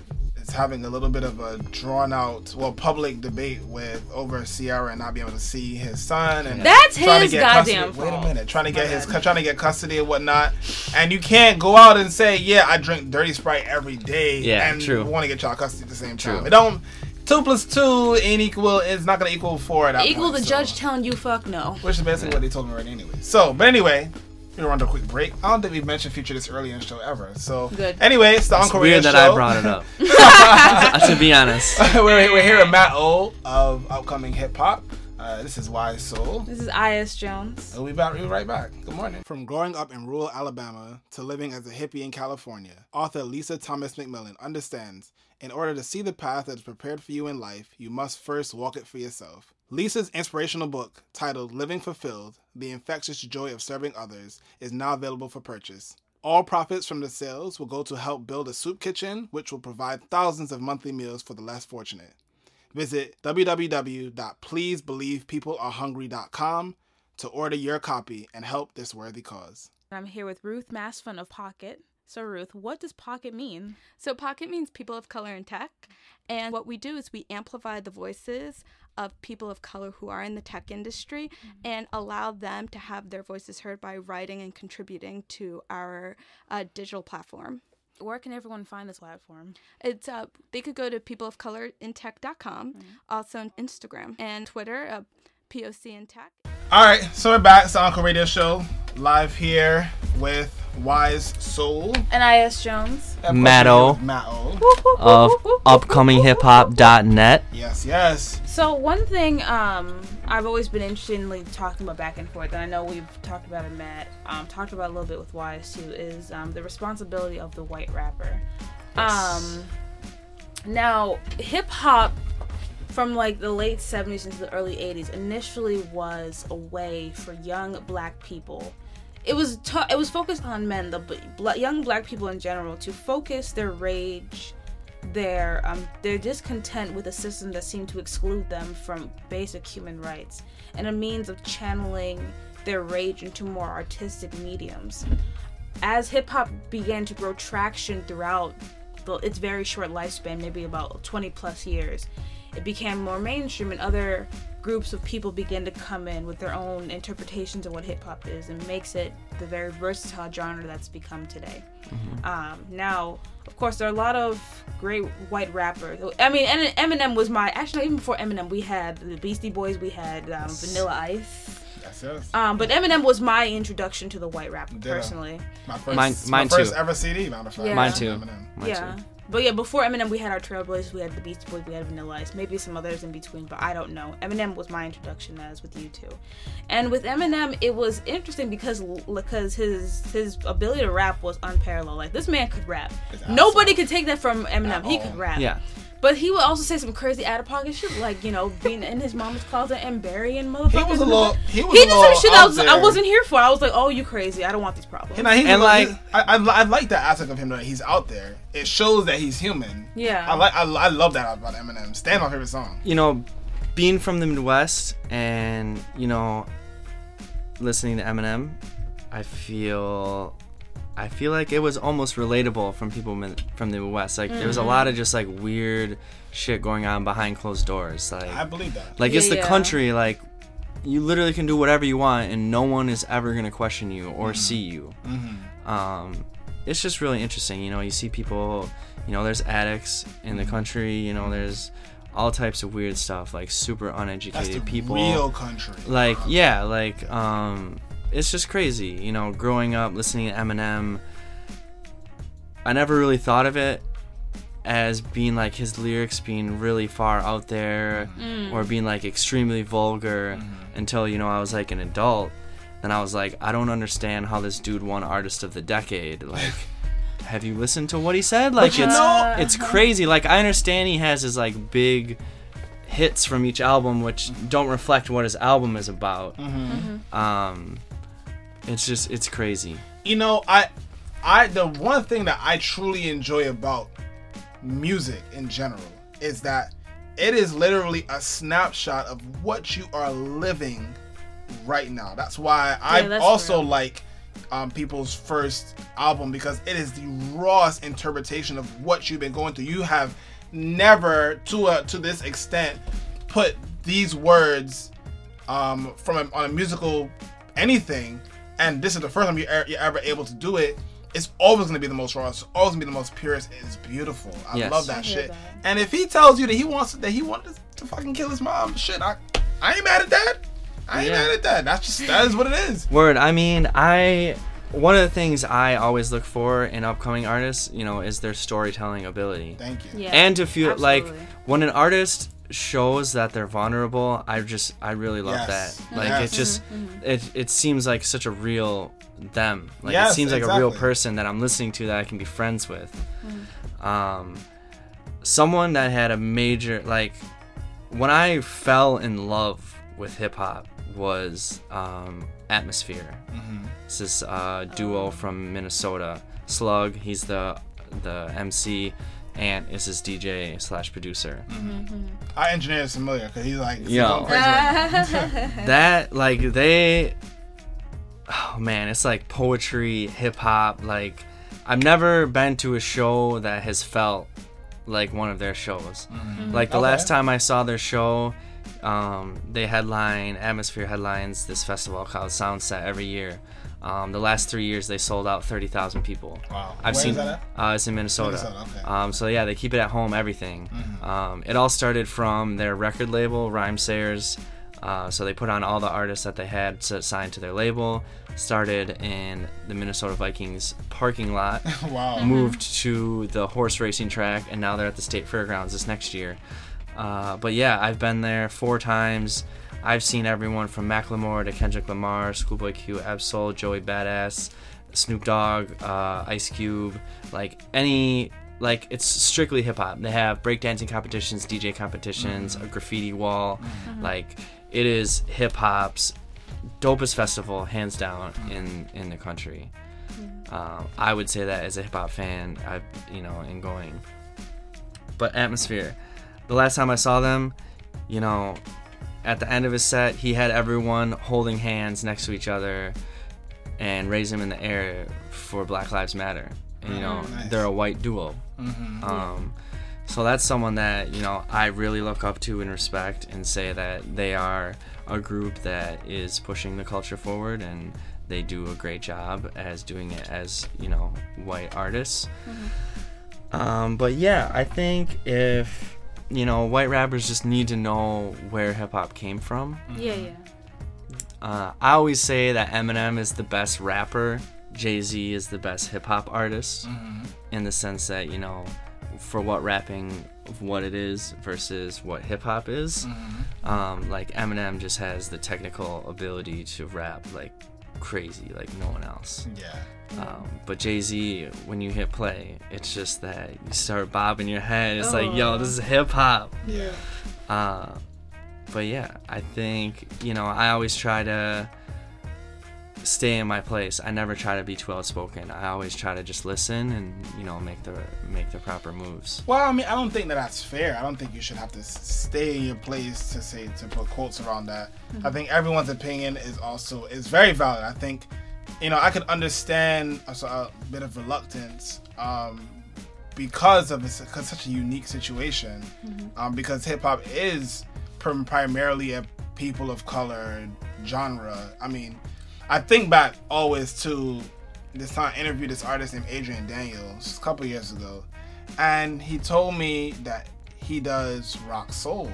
Speaker 6: is having a little bit of a drawn out, well, public debate with over Ciara and not being able to see his son, and
Speaker 5: That's
Speaker 6: trying
Speaker 5: his
Speaker 6: to get
Speaker 5: goddamn
Speaker 6: custody. Wait a minute, trying to
Speaker 5: My
Speaker 6: get his,
Speaker 5: bad.
Speaker 6: trying to get custody and whatnot, and you can't go out and say, "Yeah, I drink dirty sprite every day,"
Speaker 1: Yeah,
Speaker 6: and
Speaker 1: true.
Speaker 6: want to get y'all custody at the same time.
Speaker 1: True.
Speaker 6: It don't. Two plus two ain't equal. Is not gonna equal four at that
Speaker 5: Equal
Speaker 6: point,
Speaker 5: the
Speaker 6: so-
Speaker 5: judge telling you fuck no.
Speaker 6: which is basically what they told me right anyway. So, but anyway, we're gonna a quick break. I don't think we've mentioned Future this early in the show ever. So,
Speaker 5: Good.
Speaker 6: Anyway, it's the
Speaker 1: It's
Speaker 6: Uncle
Speaker 1: weird
Speaker 6: Radio
Speaker 1: that
Speaker 6: show.
Speaker 1: I brought it up. to be honest.
Speaker 6: we're, we're here with Matt O of upcoming hip hop. Uh, this is Wise Soul.
Speaker 5: This is I.S. Jones.
Speaker 6: And We'll be, back, we'll be right back. Good morning. From growing up in rural Alabama to living as a hippie in California, author Lisa Thomas McMillan understands in order to see the path that is prepared for you in life, you must first walk it for yourself. Lisa's inspirational book, titled Living Fulfilled The Infectious Joy of Serving Others, is now available for purchase. All profits from the sales will go to help build a soup kitchen, which will provide thousands of monthly meals for the less fortunate. Visit www.pleasebelievepeoplearehungry.com to order your copy and help this worthy cause.
Speaker 5: I'm here with Ruth Masfun of Pocket. So, Ruth, what does Pocket mean?
Speaker 7: So, Pocket means people of color in tech. And what we do is we amplify the voices of people of color who are in the tech industry and allow them to have their voices heard by writing and contributing to our uh, digital platform.
Speaker 5: Where can everyone find this platform?
Speaker 7: It's uh, they could go to peopleofcolorinTech.com, also on Instagram and Twitter, uh, POC in Tech.
Speaker 6: All right, so we're back. It's the Uncle Radio Show, live here with Wise Soul.
Speaker 5: And I.S. Jones.
Speaker 6: Of course,
Speaker 1: Matto.
Speaker 6: we're here Matto.
Speaker 1: of upcominghiphop.net.
Speaker 6: Yes, yes.
Speaker 5: So one thing um, I've always been interested in like, talking about back and forth, and I know we've talked about it, Matt, um, talked about it a little bit with Wise too, is um, the responsibility of the white rapper. Um, now, hip hop from like the late 70s into the early 80s initially was a way for young black people it was t- it was focused on men the bl- young black people in general to focus their rage their um, their discontent with a system that seemed to exclude them from basic human rights and a means of channeling their rage into more artistic mediums. As hip-hop began to grow traction throughout the, its very short lifespan maybe about 20 plus years it became more mainstream and other groups of people begin to come in with their own interpretations of what hip hop is and makes it the very versatile genre that's become today. Um, now, of course, there are a lot of great white rappers. I mean, and Eminem was my actually even before Eminem, we had the Beastie Boys, we had um, Vanilla Ice.
Speaker 6: That's it.
Speaker 5: Um, but Eminem was my introduction to the white rapper
Speaker 6: Ditto.
Speaker 5: personally.
Speaker 6: My first,
Speaker 1: Mine-
Speaker 6: my
Speaker 1: mine
Speaker 6: first
Speaker 1: too.
Speaker 6: ever CD, matter of fact.
Speaker 5: Yeah.
Speaker 1: Mine too.
Speaker 6: Eminem.
Speaker 1: Mine
Speaker 5: yeah.
Speaker 1: too.
Speaker 5: But yeah, before Eminem, we had our Trailblazers, we had the Beastie Boys, we had Vanilla Ice, maybe some others in between, but I don't know. Eminem was my introduction, as with you two. And with Eminem, it was interesting because because his his ability to rap was unparalleled. Like this man could rap.
Speaker 6: It's
Speaker 5: Nobody could take that from Eminem. He could rap.
Speaker 1: Yeah.
Speaker 5: But he would also say some crazy out of pocket shit, like you know, being in his mama's closet and burying motherfuckers.
Speaker 6: He was a
Speaker 5: in the
Speaker 6: little.
Speaker 5: back.
Speaker 6: He was
Speaker 5: He
Speaker 6: a
Speaker 5: did
Speaker 6: little
Speaker 5: some shit I
Speaker 6: out
Speaker 5: was, I wasn't here for. I was like, oh, you crazy? I don't want these problems.
Speaker 6: And, I, he's
Speaker 1: And,
Speaker 6: a little-
Speaker 1: like-
Speaker 6: I, I, I like that aspect of him that he's out there. It shows that he's human.
Speaker 5: Yeah.
Speaker 6: I like. I, I love that about Eminem. Stan my favorite song.
Speaker 1: you know, being from the Midwest and you know, listening to Eminem, I feel, I feel like it was almost relatable from people from the West. Like there was a lot of just like weird shit going on behind closed doors. Like,
Speaker 6: I believe that.
Speaker 1: like it's the
Speaker 5: yeah.
Speaker 1: country. Like you literally can do whatever you want, and no one is ever gonna question you or see you. Um, it's just really interesting. You know, you see people. You know, there's addicts in the country. You know, there's all types of weird stuff, like super
Speaker 6: That's
Speaker 1: uneducated
Speaker 6: the
Speaker 1: people.
Speaker 6: real country.
Speaker 1: Like, yeah, like, um, it's just crazy. You know, growing up listening to Eminem, I never really thought of it as being like his lyrics being really far out there mm. or being like extremely vulgar mm-hmm. until, you know, I was like an adult. And I was like, I don't understand how this dude won Artist of the Decade. Like, have you listened to what he said? Like,
Speaker 6: you
Speaker 1: it's
Speaker 6: know-
Speaker 1: it's crazy. Like, I understand he has his like big hits from each album, which mm-hmm. don't reflect what his album is about. Mm-hmm. Um, it's just it's crazy.
Speaker 6: you know, I, I the one thing that I truly enjoy about music in general is that it is literally a snapshot of what you are living right now. That's why I
Speaker 5: that's
Speaker 6: also
Speaker 5: real.
Speaker 6: like um, people's first album because it is the rawest interpretation of what you've been going through. You have never, to a, to this extent, put these words um, from a, on a musical anything, and this is the first time you're, e- you're ever able to do it. It's always gonna be the most raw. It's always gonna be the most purest. It's beautiful. I
Speaker 1: Yes.
Speaker 6: love that
Speaker 5: I
Speaker 6: shit.
Speaker 5: that.
Speaker 6: And if he tells you that he wants that he wanted to fucking kill his mom, shit, I, I ain't mad at that. I ain't
Speaker 1: Yeah.
Speaker 6: mad at that. That's just that is what it is.
Speaker 1: Word. I mean, I one of the things I always look for in upcoming artists, you know, is their storytelling ability.
Speaker 6: Thank you.
Speaker 5: Yeah.
Speaker 1: and to feel like when an artist shows that they're vulnerable i just i really love
Speaker 6: Yes.
Speaker 1: that like
Speaker 6: Yes.
Speaker 1: it just it, it seems like such a real them. Like
Speaker 6: Yes,
Speaker 1: it seems like a real person that i'm listening to that i can be friends with. Um someone that had a major like when i fell in love with hip-hop was um atmosphere. This is a duo from minnesota. Slug he's the the mc and is his dj slash producer
Speaker 6: Our engineer is familiar because he's like
Speaker 1: Yo.
Speaker 6: crazy right
Speaker 1: that like they oh man it's like poetry hip-hop like i've never been to a show that has felt like one of their shows mm-hmm. like the
Speaker 6: Okay.
Speaker 1: last time i saw their show um, they headline atmosphere headlines this festival called soundset every year um, the last three years they sold out 30000 people
Speaker 6: Wow.
Speaker 1: I've
Speaker 6: Where
Speaker 1: seen
Speaker 6: is that at?
Speaker 1: Uh, it's in Minnesota.
Speaker 6: Minnesota, okay.
Speaker 1: Um, so yeah, they keep it at home. Everything.
Speaker 6: Mm-hmm.
Speaker 1: Um, it all started from their record label, Rhymesayers. Uh, so they put on all the artists that they had to sign to their label. Started in the Minnesota Vikings parking lot.
Speaker 6: Wow.
Speaker 1: moved to the horse racing track, and now they're at the state fairgrounds this next year. Uh, but yeah, I've been there four times. I've seen everyone from Macklemore to Kendrick Lamar, Schoolboy Q, Ab-Soul, Joey Badass, Snoop Dogg, uh, Ice Cube, like any like it's strictly hip hop. They have breakdancing competitions, DJ competitions, a graffiti wall. Like it is hip hop's dopest festival, hands down, in in the country. Um, I would say that as a hip hop fan, I you know, in going. But atmosphere, the last time I saw them, you know, at the end of his set, he had everyone holding hands next to each other and raise them in the air for Black Lives Matter. And, you know,
Speaker 6: Nice.
Speaker 1: they're a white duo. Um, so that's someone that you know I really look up to and respect, and say that they are a group that is pushing the culture forward, and they do a great job as doing it as you know white artists. Um, but yeah, I think if you know white rappers just need to know where hip hop came from.
Speaker 5: Yeah, yeah.
Speaker 1: Uh, I always say that Eminem is the best rapper, Jay Z is the best hip hop artist, in the sense that you know, for what rapping, what it is versus what hip hop is. Um, like Eminem just has the technical ability to rap like crazy, like no one else.
Speaker 6: Yeah.
Speaker 1: Um, but Jay Z, when you hit play, it's just that you start bobbing your head. It's like, yo, this is hip hop.
Speaker 6: Yeah.
Speaker 1: Uh, but yeah, I think you know I always try to stay in my place. I never try to be too outspoken. I always try to just listen and you know make the make the proper moves.
Speaker 6: Well, I mean, I don't think that that's fair. I don't think you should have to stay in your place to say to put quotes around that. I think everyone's opinion is also is very valid. I think, you know, I could understand a, bit of reluctance um, because of it's cause such a unique situation. Um, because hip hop is prim- primarily a people of color genre. I mean, I think back always to this time I interviewed this artist named Adrian Daniels a couple years ago, and he told me that he does rock soul,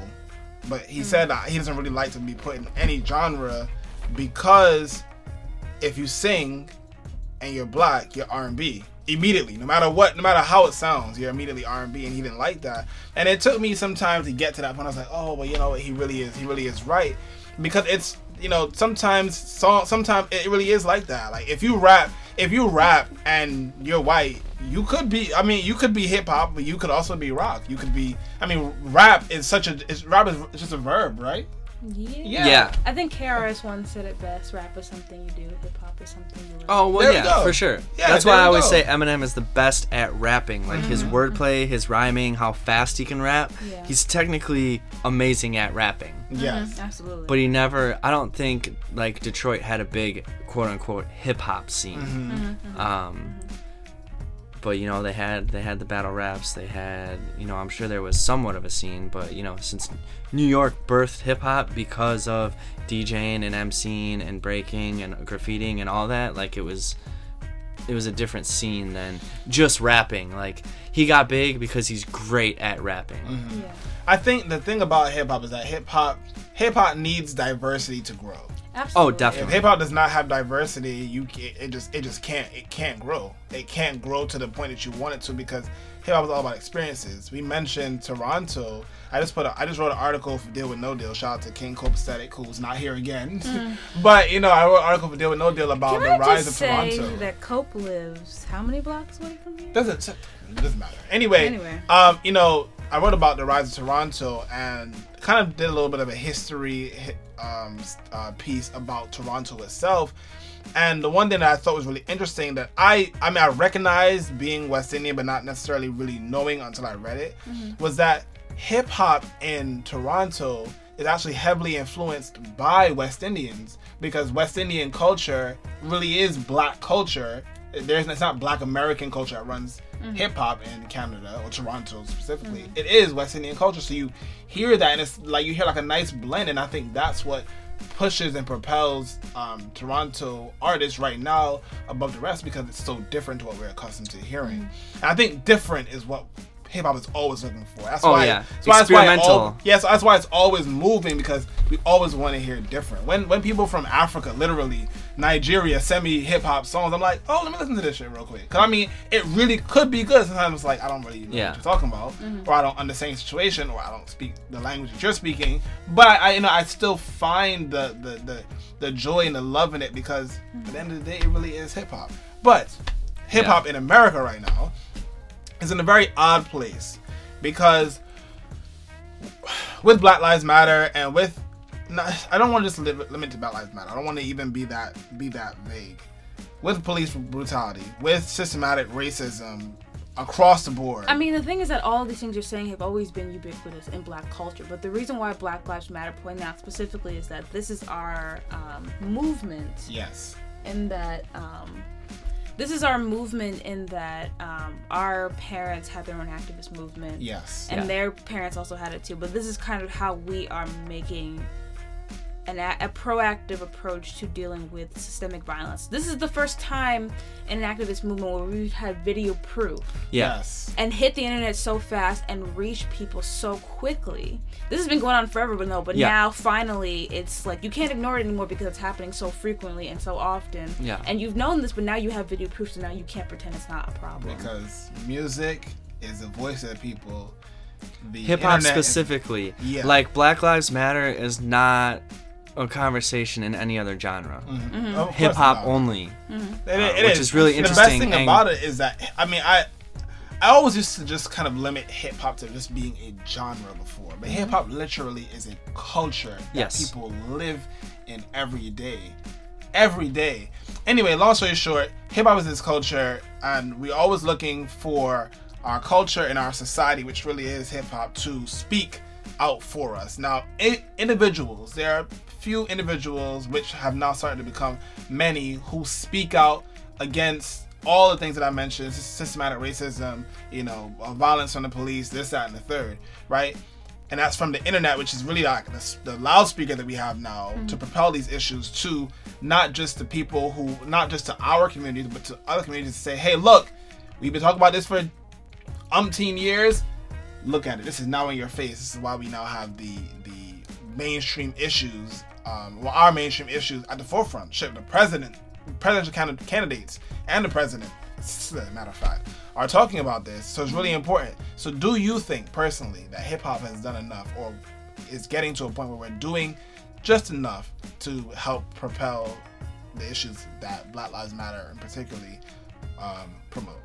Speaker 6: but he said that he doesn't really like to be put in any genre because if you sing and you're black, you're R&B immediately. No matter what, no matter how it sounds, you're immediately R&B, and he didn't like that. And it took me some time to get to that point. I was like, oh, well, you know what? He really is. He really is right because it's you know sometimes song sometimes it really is like that. Like if you rap, if you rap and you're white. You could be. I mean, you could be hip hop, but you could also be rock. You could be. I mean, rap is such a. It's, rap is just a verb, right?
Speaker 5: Yeah.
Speaker 1: Yeah.
Speaker 5: I think KRS One said it best. Rap is something you do. Hip hop is something you live.
Speaker 1: Oh well,
Speaker 6: There we
Speaker 1: yeah,
Speaker 6: go.
Speaker 1: for sure.
Speaker 6: Yeah,
Speaker 1: That's why I always
Speaker 6: go.
Speaker 1: say Eminem is the best at rapping. Like his mm-hmm. wordplay, his rhyming, how fast he can rap.
Speaker 5: Yeah.
Speaker 1: He's technically amazing at rapping.
Speaker 6: Yes. Mm-hmm.
Speaker 5: Absolutely.
Speaker 1: but he never i don't think like detroit had a big quote unquote hip-hop scene mm-hmm. um but you know they had they had the battle raps they had you know i'm sure there was somewhat of a scene but you know since new york birthed hip-hop because of djing and emceeing and breaking and graffitiing and all that like it was it was a different scene than just rapping like he got big because he's great at rapping mm-hmm.
Speaker 5: yeah.
Speaker 6: I think the thing about hip hop is that hip hop hip hop needs diversity to grow.
Speaker 5: Absolutely.
Speaker 6: If
Speaker 1: definitely.
Speaker 6: hip hop does not have diversity, you it just it just can't it can't grow. It can't grow to the point that you want it to because hip hop is all about experiences. We mentioned Toronto. I just put a, I just wrote an article for Deal with No Deal. Shout out to King Copacetic who's not here again. but you know I wrote an article for Deal with No Deal about
Speaker 5: Can
Speaker 6: the
Speaker 5: I
Speaker 6: rise
Speaker 5: just
Speaker 6: of
Speaker 5: say
Speaker 6: Toronto.
Speaker 5: that Cope lives how many blocks away from here?
Speaker 6: doesn't it doesn't matter. Anyway,
Speaker 5: Anyway.
Speaker 6: um, you know, I wrote about the rise of Toronto and kind of did a little bit of a history um, uh, piece about Toronto itself. And the one thing that I thought was really interesting that I, I mean, I recognized being West Indian, but not necessarily really knowing until I read it, was that hip hop in Toronto is actually heavily influenced by West Indians because West Indian culture really is black culture. There's it's not black American culture that runs mm-hmm. hip hop in Canada or Toronto specifically. Mm-hmm. It is West Indian culture. So you hear that and it's like you hear like a nice blend and I think that's what pushes and propels um, Toronto artists right now above the rest because it's so different to what we're accustomed to hearing. Mm-hmm. And I think different is what hip hop is always looking for. That's
Speaker 1: Oh,
Speaker 6: why.
Speaker 1: yeah.
Speaker 6: That's why, that's why it
Speaker 1: Experimental.
Speaker 6: al- Yes, that's why it's always moving because we always want to hear different. When when people from Africa, literally Nigeria, send me hip hop songs, I'm like, oh, let me listen to this shit real quick. Cause I mean, it really could be good. Sometimes it's like I don't really know
Speaker 1: Yeah.
Speaker 6: what you're talking about, mm-hmm. or I don't understand the situation, or I don't speak the language that you're speaking. But I, you know, I still find the the the, the joy and the love in it because at the end of the day, it really is hip hop. But hip hop in America right now is in a very odd place because with Black Lives Matter and with I don't want to just limit, to Black Lives Matter. I don't want to even be that be that vague. With police brutality, with systematic racism across the board.
Speaker 5: I mean, the thing is that all of these things you're saying have always been ubiquitous in Black culture. But the reason why Black Lives Matter point out specifically is that this is our um, movement.
Speaker 6: Yes.
Speaker 5: In that. Um, this is our movement in that um, our parents had their own activist movement.
Speaker 6: Yes.
Speaker 5: And
Speaker 1: Yeah.
Speaker 5: their parents also had it too. But this is kind of how we are making an a, a proactive approach to dealing with systemic violence. This is the first time in an activist movement where we've had video proof
Speaker 6: Yes.
Speaker 5: and hit the internet so fast and reach people so quickly. This has been going on forever, but no, but
Speaker 1: Yeah.
Speaker 5: now finally it's like you can't ignore it anymore because it's happening so frequently and so often.
Speaker 1: Yeah.
Speaker 5: And you've known this, but now you have video proof, so now you can't pretend it's not a problem.
Speaker 6: Because music is the voice of the people.
Speaker 1: Hip hop
Speaker 6: internet is-
Speaker 1: specifically.
Speaker 6: Yeah.
Speaker 1: Like Black Lives Matter is not a conversation in any other genre.
Speaker 5: Mm-hmm.
Speaker 6: Of course
Speaker 1: Hip hop
Speaker 6: not.
Speaker 1: only.
Speaker 6: It-
Speaker 1: uh,
Speaker 6: it
Speaker 1: which is really
Speaker 6: The
Speaker 1: interesting
Speaker 6: best thing
Speaker 1: and-
Speaker 6: about it is that I mean I I always used to just kind of limit hip hop to just being a genre before, but hip hop literally is a culture that
Speaker 1: Yes.
Speaker 6: people live in every day, every day. Anyway, long story short, hip hop is this culture, and we're always looking for our culture and our society, which really is hip hop, to speak out for us. Now, i- individuals, there are few individuals which have now started to become many who speak out against all the things that I mentioned systematic racism, you know, uh, violence from the police, this, that, and the third, right? And that's from the internet, which is really like the, the loudspeaker that we have now to propel these issues to not just the people who, not just to our communities, but to other communities to say, hey, look, we've been talking about this for umpteen years. Look at it. This is now in your face. This is why we now have the the mainstream issues, um, well, our mainstream issues at the forefront. Shit, the president, presidential candidates, and the president, as a matter of fact, are talking about this. So it's really important. So do you think personally that hip hop has done enough, or is getting to a point where we're doing just enough to help propel the issues that Black Lives Matter and particularly um, promote?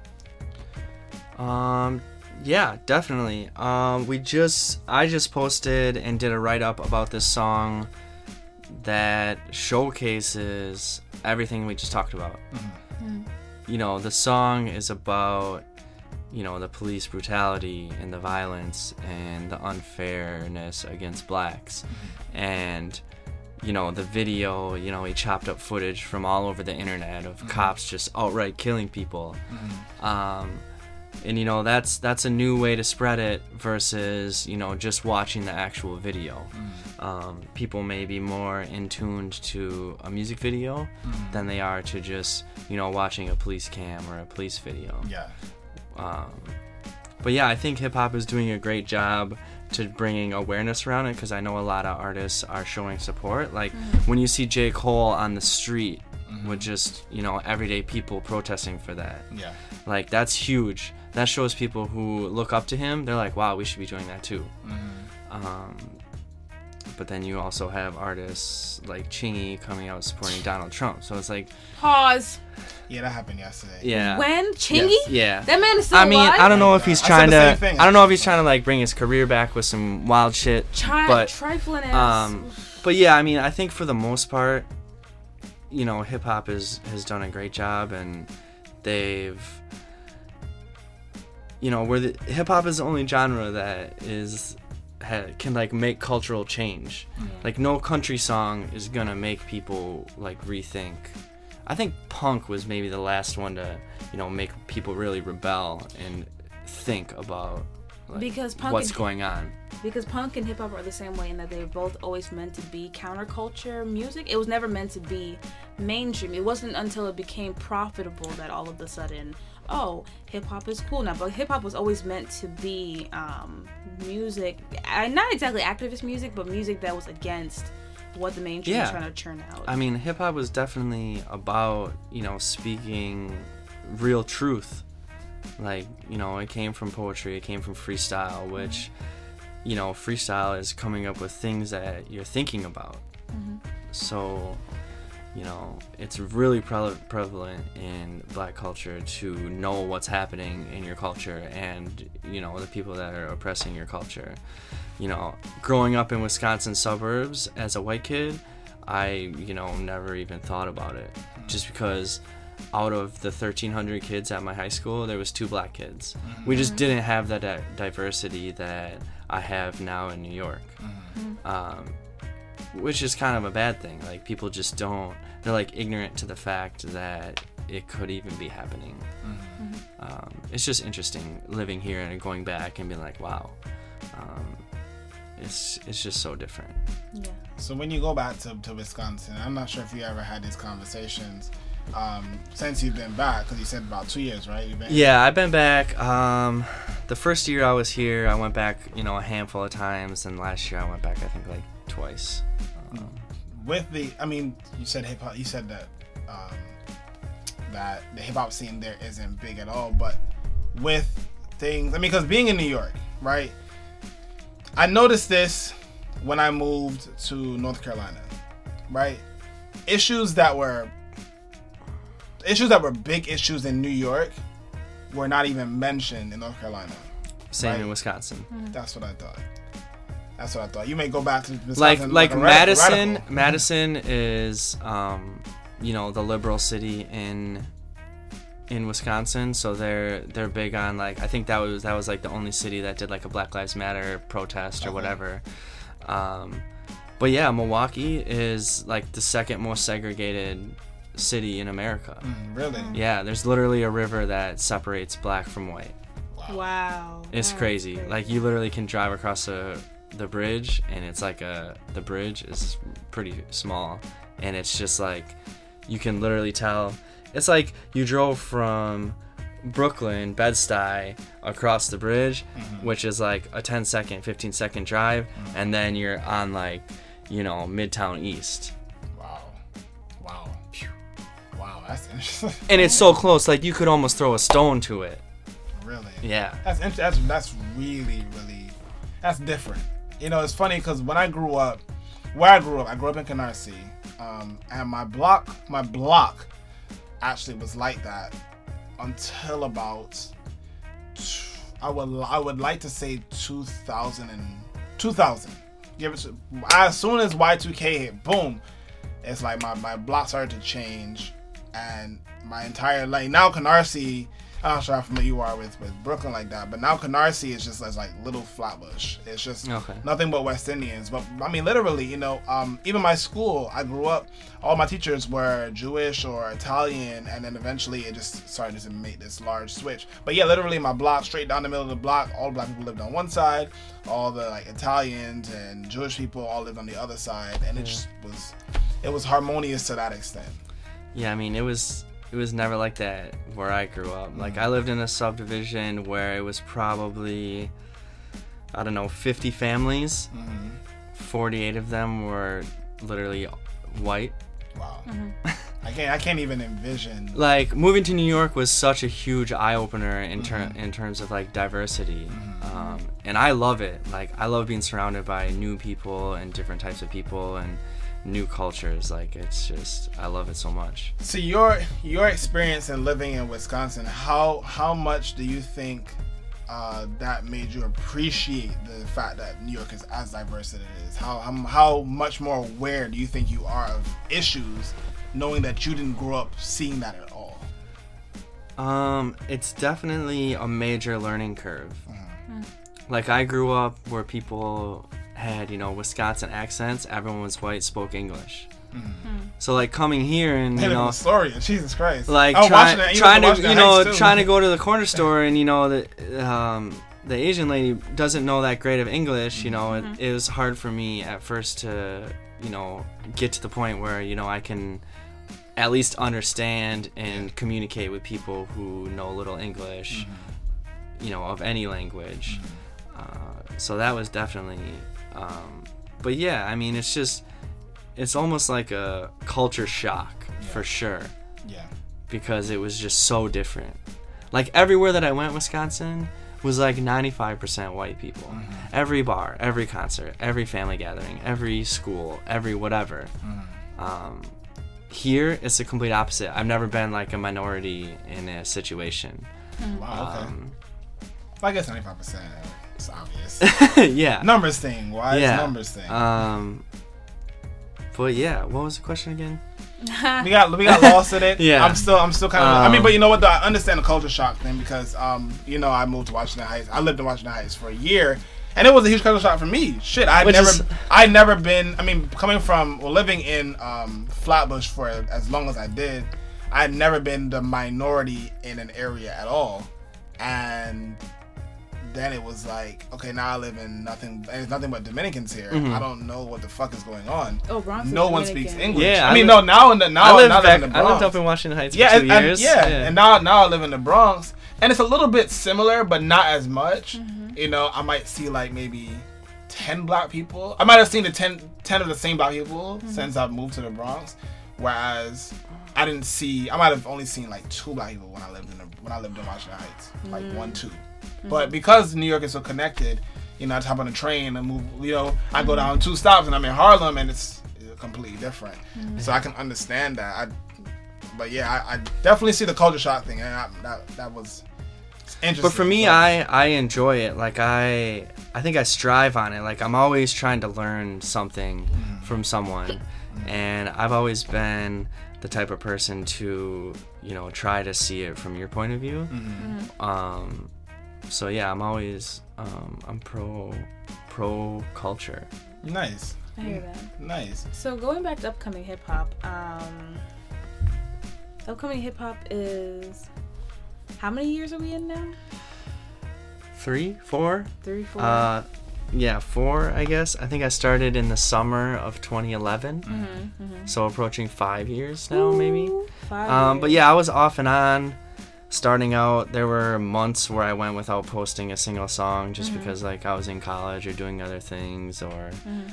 Speaker 1: Um, yeah, definitely. Um, we just I just posted and did a write up about this song that showcases everything we just talked about. Mm-hmm. You know, the song is about you know the police brutality and the violence and the unfairness against blacks, mm-hmm. and you know the video. You know, he chopped up footage from all over the internet of mm-hmm. cops just outright killing people. Um, and you know that's that's a new way to spread it versus you know just watching the actual video. Um, people may be more in tuned to a music video than they are to just you know watching a police cam or a police video.
Speaker 6: Yeah.
Speaker 1: um, but yeah i think hip-hop is doing a great job to bringing awareness around it because i know a lot of artists are showing support. Like when you see j. Cole on the street with just you know everyday people protesting for that
Speaker 6: Yeah.
Speaker 1: like that's huge. That shows people who look up to him. They're like, wow, we should be doing that too. Um, but then you also have artists like Chingy coming out supporting Donald Trump. So it's like,
Speaker 5: Pause.
Speaker 6: Yeah, that happened yesterday.
Speaker 1: yeah,
Speaker 5: When Chingy?
Speaker 6: Yes.
Speaker 1: yeah.
Speaker 5: That man is still
Speaker 1: I mean,
Speaker 5: alive.
Speaker 1: I don't know if he's
Speaker 6: I said
Speaker 1: trying
Speaker 6: the
Speaker 1: to.
Speaker 6: thing.
Speaker 1: I don't know if he's trying to like bring his career back with some wild shit.
Speaker 5: Tri-
Speaker 1: but
Speaker 5: trifling ass.
Speaker 1: um, but yeah, I mean, I think for the most part, you know, hip hop is has done a great job, and they've, you know, where the hip hop is the only genre that is ha, can like make cultural change. Like no country song is gonna make people like rethink. I think punk was maybe the last one to, you know, make people really rebel and think about like,
Speaker 5: Because punk
Speaker 1: what's
Speaker 5: and-
Speaker 1: going on.
Speaker 5: because punk and hip hop are the same way in that they're both always meant to be counterculture music. It was never meant to be mainstream. It wasn't until it became profitable that all of a sudden, oh, hip hop is cool now. But hip hop was always meant to be um, music, uh, not exactly activist music, but music that was against what the mainstream was trying to churn out.
Speaker 1: I mean, hip hop was definitely about, you know, speaking real truth. Like, you know, it came from poetry, it came from freestyle, which, you know, freestyle is coming up with things that you're thinking about. So, you know, it's really pre- prevalent in black culture to know what's happening in your culture and, you know, the people that are oppressing your culture. You know, growing up in Wisconsin suburbs as a white kid, I, you know, never even thought about it. Just because out of the 1,300 kids at my high school, there was two black kids. Mm-hmm. We just didn't have that di- diversity that I have now in New York. Mm-hmm. Mm-hmm. Um, which is kind of a bad thing. Like people just don't. They're like ignorant to the fact that it could even be happening. Um, it's just interesting living here and going back and being like, wow, um, it's it's just so different.
Speaker 5: Yeah.
Speaker 6: So when you go back to, to Wisconsin, I'm not sure if you ever had these conversations um, since you've been back, because you said about two years, right? You've been
Speaker 1: Yeah, I've been back. Um, the first year I was here, I went back, you know, a handful of times, and last year I went back, I think, like twice. Um,
Speaker 6: with the. I mean, you said hip hop. You said that um, that the hip hop scene there isn't big at all, but with things. I mean, because being in New York, right? I noticed this when I moved to North Carolina, right? Issues that were issues that were big issues in New York were not even mentioned in North Carolina.
Speaker 1: same in
Speaker 6: Right.
Speaker 1: Wisconsin.
Speaker 6: That's what I thought. That's what I thought. You may go back to Wisconsin
Speaker 1: like like Madison
Speaker 6: radical.
Speaker 1: Madison is um you know the liberal city in in Wisconsin so they're they're big on like I think that was that was like the only city that did like a Black Lives Matter protest or
Speaker 6: Okay.
Speaker 1: whatever um but yeah Milwaukee is like the second most segregated city in America
Speaker 6: Mm, Really?
Speaker 1: yeah there's literally a river that separates black from white
Speaker 5: Wow.
Speaker 1: it's crazy.
Speaker 5: crazy.
Speaker 1: Like you literally can drive across the the bridge, and it's like a the bridge is pretty small, and it's just like you can literally tell. It's like you drove from Brooklyn, Bed Stuy, across the bridge, mm-hmm. which is like a 10 second, 15 second drive, mm-hmm. and then you're on like you know Midtown East,
Speaker 6: Wow. Wow. Wow, that's interesting.
Speaker 1: and it's so close. Like you could almost throw a stone to it.
Speaker 6: really.
Speaker 1: Yeah.
Speaker 6: That's that's that's really really that's different. You know, it's funny because when I grew up, where I grew up, I grew up in Canarsie, um, and my block, my block, actually was like that until about I would I would like to say 2000 and 2000. Give it as soon as Y2K hit, boom, it's like my, my block started to change and my entire like now Canarsie I'm sure how familiar you are with, with Brooklyn like that, but now Canarsie is just as like little flatbush. It's just
Speaker 1: Okay.
Speaker 6: nothing but West Indians. But I mean, literally, you know, um, even my school, I grew up, all my teachers were Jewish or Italian, and then eventually it just started to make this large switch. But yeah, literally, my block, straight down the middle of the block, all black people lived on one side, all the like Italians and Jewish people all lived on the other side, and it just was, it was harmonious to that extent.
Speaker 1: Yeah, I mean it was it was never like that where I grew up. Like I mm. lived in a subdivision where it was probably I don't know 50 families. Mm-hmm. 48 of them were literally white.
Speaker 6: Wow. Mm-hmm. I can't, I can't even envision.
Speaker 1: Like moving to New York was such a huge eye opener in mm-hmm. ter- in terms of like diversity, um, and I love it. Like I love being surrounded by new people and different types of people and new cultures. Like it's just I love it so much.
Speaker 6: So your your experience in living in Wisconsin, how how much do you think uh, that made you appreciate the fact that New York is as diverse as it is? How, how how much more aware do you think you are of issues, knowing that you didn't grow up seeing that at all?
Speaker 1: Um, it's definitely a major learning curve. Like I grew up where people had, you know, Wisconsin accents. Everyone was white, spoke English. So like coming here and you know,
Speaker 6: the story, Jesus Christ!
Speaker 1: like
Speaker 6: I was
Speaker 1: trying,
Speaker 6: that-
Speaker 1: trying
Speaker 6: was
Speaker 1: to, you know,
Speaker 6: too.
Speaker 1: trying to go to the corner store and you know the um, the Asian lady doesn't know that great of English. You know, it, it was hard for me at first to, you know, get to the point where you know I can at least understand and communicate with people who know a little English,
Speaker 6: Mm-hmm.
Speaker 1: you know, of any language. Uh, so that was definitely, um, but yeah, I mean, it's just, it's almost like a culture shock for sure
Speaker 6: Yeah.
Speaker 1: because it was just so different. Like everywhere that I went, Wisconsin was like 95% white people.
Speaker 6: Mm-hmm.
Speaker 1: Every bar, every concert, every family gathering, every school, every whatever.
Speaker 6: Mm-hmm.
Speaker 1: Um, here it's the complete opposite. I've never been like a minority in a situation.
Speaker 6: Wow. Okay.
Speaker 1: Um,
Speaker 6: I guess ninety five percent. It's obvious.
Speaker 1: yeah.
Speaker 6: numbers thing. Why
Speaker 1: yeah.
Speaker 6: is numbers thing?
Speaker 1: Um. But yeah, what was the question again?
Speaker 6: we got we got lost in it.
Speaker 1: Yeah.
Speaker 6: I'm still I'm still kind of. I mean,
Speaker 1: Um,
Speaker 6: but you know what? Though I understand the culture shock thing because um you know I moved to Washington Heights. I lived in Washington Heights for a year, and it was a huge culture shock for me. Shit, I never
Speaker 1: is-
Speaker 6: I never been. I mean, coming from well, living in um Flatbush for as long as I did, I had never been the minority in an area at all, and. Then it was like, okay, now I live in nothing, and it's nothing but Dominicans here.
Speaker 1: Mm-hmm.
Speaker 6: I don't know what the fuck is going on.
Speaker 5: Oh, Bronx.
Speaker 6: no one
Speaker 5: Dominican.
Speaker 6: speaks English.
Speaker 1: Yeah,
Speaker 6: I
Speaker 1: I
Speaker 6: mean,
Speaker 1: li-
Speaker 6: no, now in the now
Speaker 1: I lived
Speaker 6: now
Speaker 1: back.
Speaker 6: live in the Bronx.
Speaker 1: I lived up in Washington Heights
Speaker 6: yeah,
Speaker 1: for two
Speaker 6: and, and-
Speaker 1: years.
Speaker 6: yeah, and now now I live in the Bronx, and it's a little bit similar, but not as much.
Speaker 5: Mm-hmm.
Speaker 6: You know, I might see like maybe ten black people. I might have seen the 10, 10 of the same black people
Speaker 5: Mm-hmm.
Speaker 6: since I've moved to the Bronx, whereas I didn't see. I might have only seen like two black people when I lived in the, when I lived in Washington Heights, like
Speaker 5: Mm.
Speaker 6: one two.
Speaker 5: Mm-hmm.
Speaker 6: But because New York is so connected, you know, I hop on a train and move. You know, I
Speaker 5: Mm-hmm.
Speaker 6: go down two stops and I'm in Harlem, and it's completely different.
Speaker 5: Mm-hmm.
Speaker 6: So I can understand that. I, but yeah, I, I definitely see the culture shock thing, and I, that that was interesting.
Speaker 1: But for me,
Speaker 6: So-
Speaker 1: I I enjoy it. Like I I think I strive on it. Like I'm always trying to learn something from someone, and I've always been the type of person to you know try to see it from your point of view. Um, so yeah, I'm always um, I'm pro pro culture.
Speaker 6: nice,
Speaker 5: I hear that.
Speaker 6: nice.
Speaker 5: So going back to upcoming hip hop, um, upcoming hip hop is how many years are we in now?
Speaker 1: Three, four.
Speaker 5: Three, four, Three, four.
Speaker 1: uh, yeah, four. I guess. I think I started in the summer of 2011.
Speaker 5: Mm-hmm,
Speaker 1: So approaching five years now, maybe.
Speaker 5: Five
Speaker 1: Um, but yeah, I was off and on. Starting out, there were months where I went without posting a single song just mm-hmm. because like I was in college or doing other things or mm-hmm.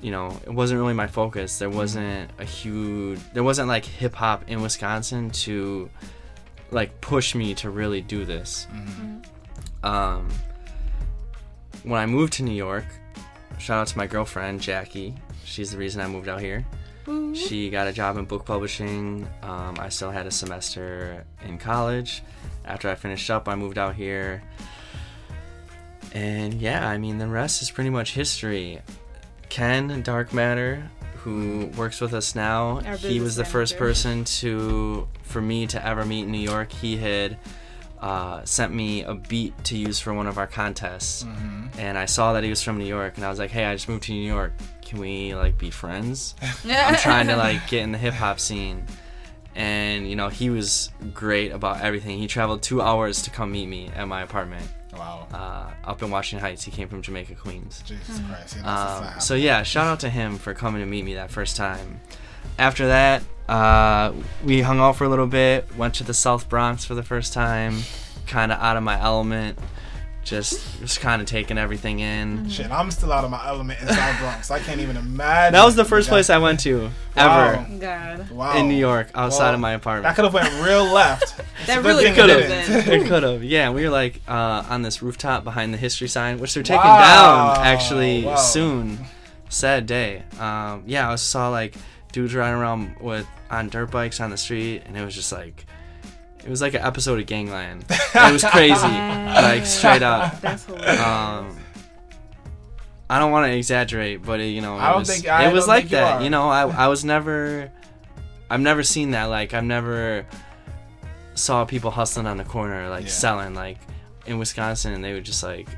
Speaker 1: you know, it wasn't really my focus. There mm-hmm. wasn't a huge there wasn't like hip hop in Wisconsin to like push me to really do this. Um when I moved to New York, shout out to my girlfriend Jackie. She's the reason I moved out here. She got a job in book publishing. Um, I still had a semester in college. After I finished up, I moved out here. And yeah, I mean, the rest is pretty much history. Ken Dark Matter, who works with us now, he was the
Speaker 5: business
Speaker 1: first person to, for me to ever meet in New York. He had uh, sent me a beat to use for one of our contests, and I saw that he was from New York, and I was like, "Hey, I just moved to New York. Can we like be friends?" I'm trying to like get in the hip hop scene. And you know, he was great about everything. He traveled two hours to come meet me at my apartment
Speaker 6: Wow,
Speaker 1: uh, up in Washington Heights. He came from Jamaica, Queens.
Speaker 6: Jesus Christ, yeah, a
Speaker 1: Um, so yeah, shout out to him for coming to meet me that first time. After that, uh, we hung out for a little bit. Went to the South Bronx for the first time. Kind of out of my element. Just just kind of taking everything in.
Speaker 6: Shit, I'm still out of my element in South Bronx. I can't even imagine.
Speaker 1: That was the first place I went to ever
Speaker 6: Wow.
Speaker 5: God,
Speaker 6: Wow.
Speaker 1: in New York, outside
Speaker 6: Well,
Speaker 1: of my
Speaker 6: That
Speaker 1: apartment.
Speaker 6: could have went real left.
Speaker 5: that really could have been.
Speaker 1: it could have, yeah. We were like uh, on this rooftop behind the history sign, which they're taking
Speaker 6: Wow.
Speaker 1: down actually
Speaker 6: Wow.
Speaker 1: soon. Sad day. Um, yeah, I saw like dudes riding around with on dirt bikes on the street, and it was just like, it was like an episode of Gangland. It was crazy, like straight up.
Speaker 5: That's hilarious.
Speaker 1: Um, I don't want to exaggerate, but it, you know, it
Speaker 6: I don't
Speaker 1: was,
Speaker 6: think- I
Speaker 1: it was like
Speaker 6: think you
Speaker 1: that.
Speaker 6: are.
Speaker 1: You know, I I was never, I've never seen that. Like I've never saw people hustling on the corner, like
Speaker 6: Yeah.
Speaker 1: selling. Like in Wisconsin, and they would just like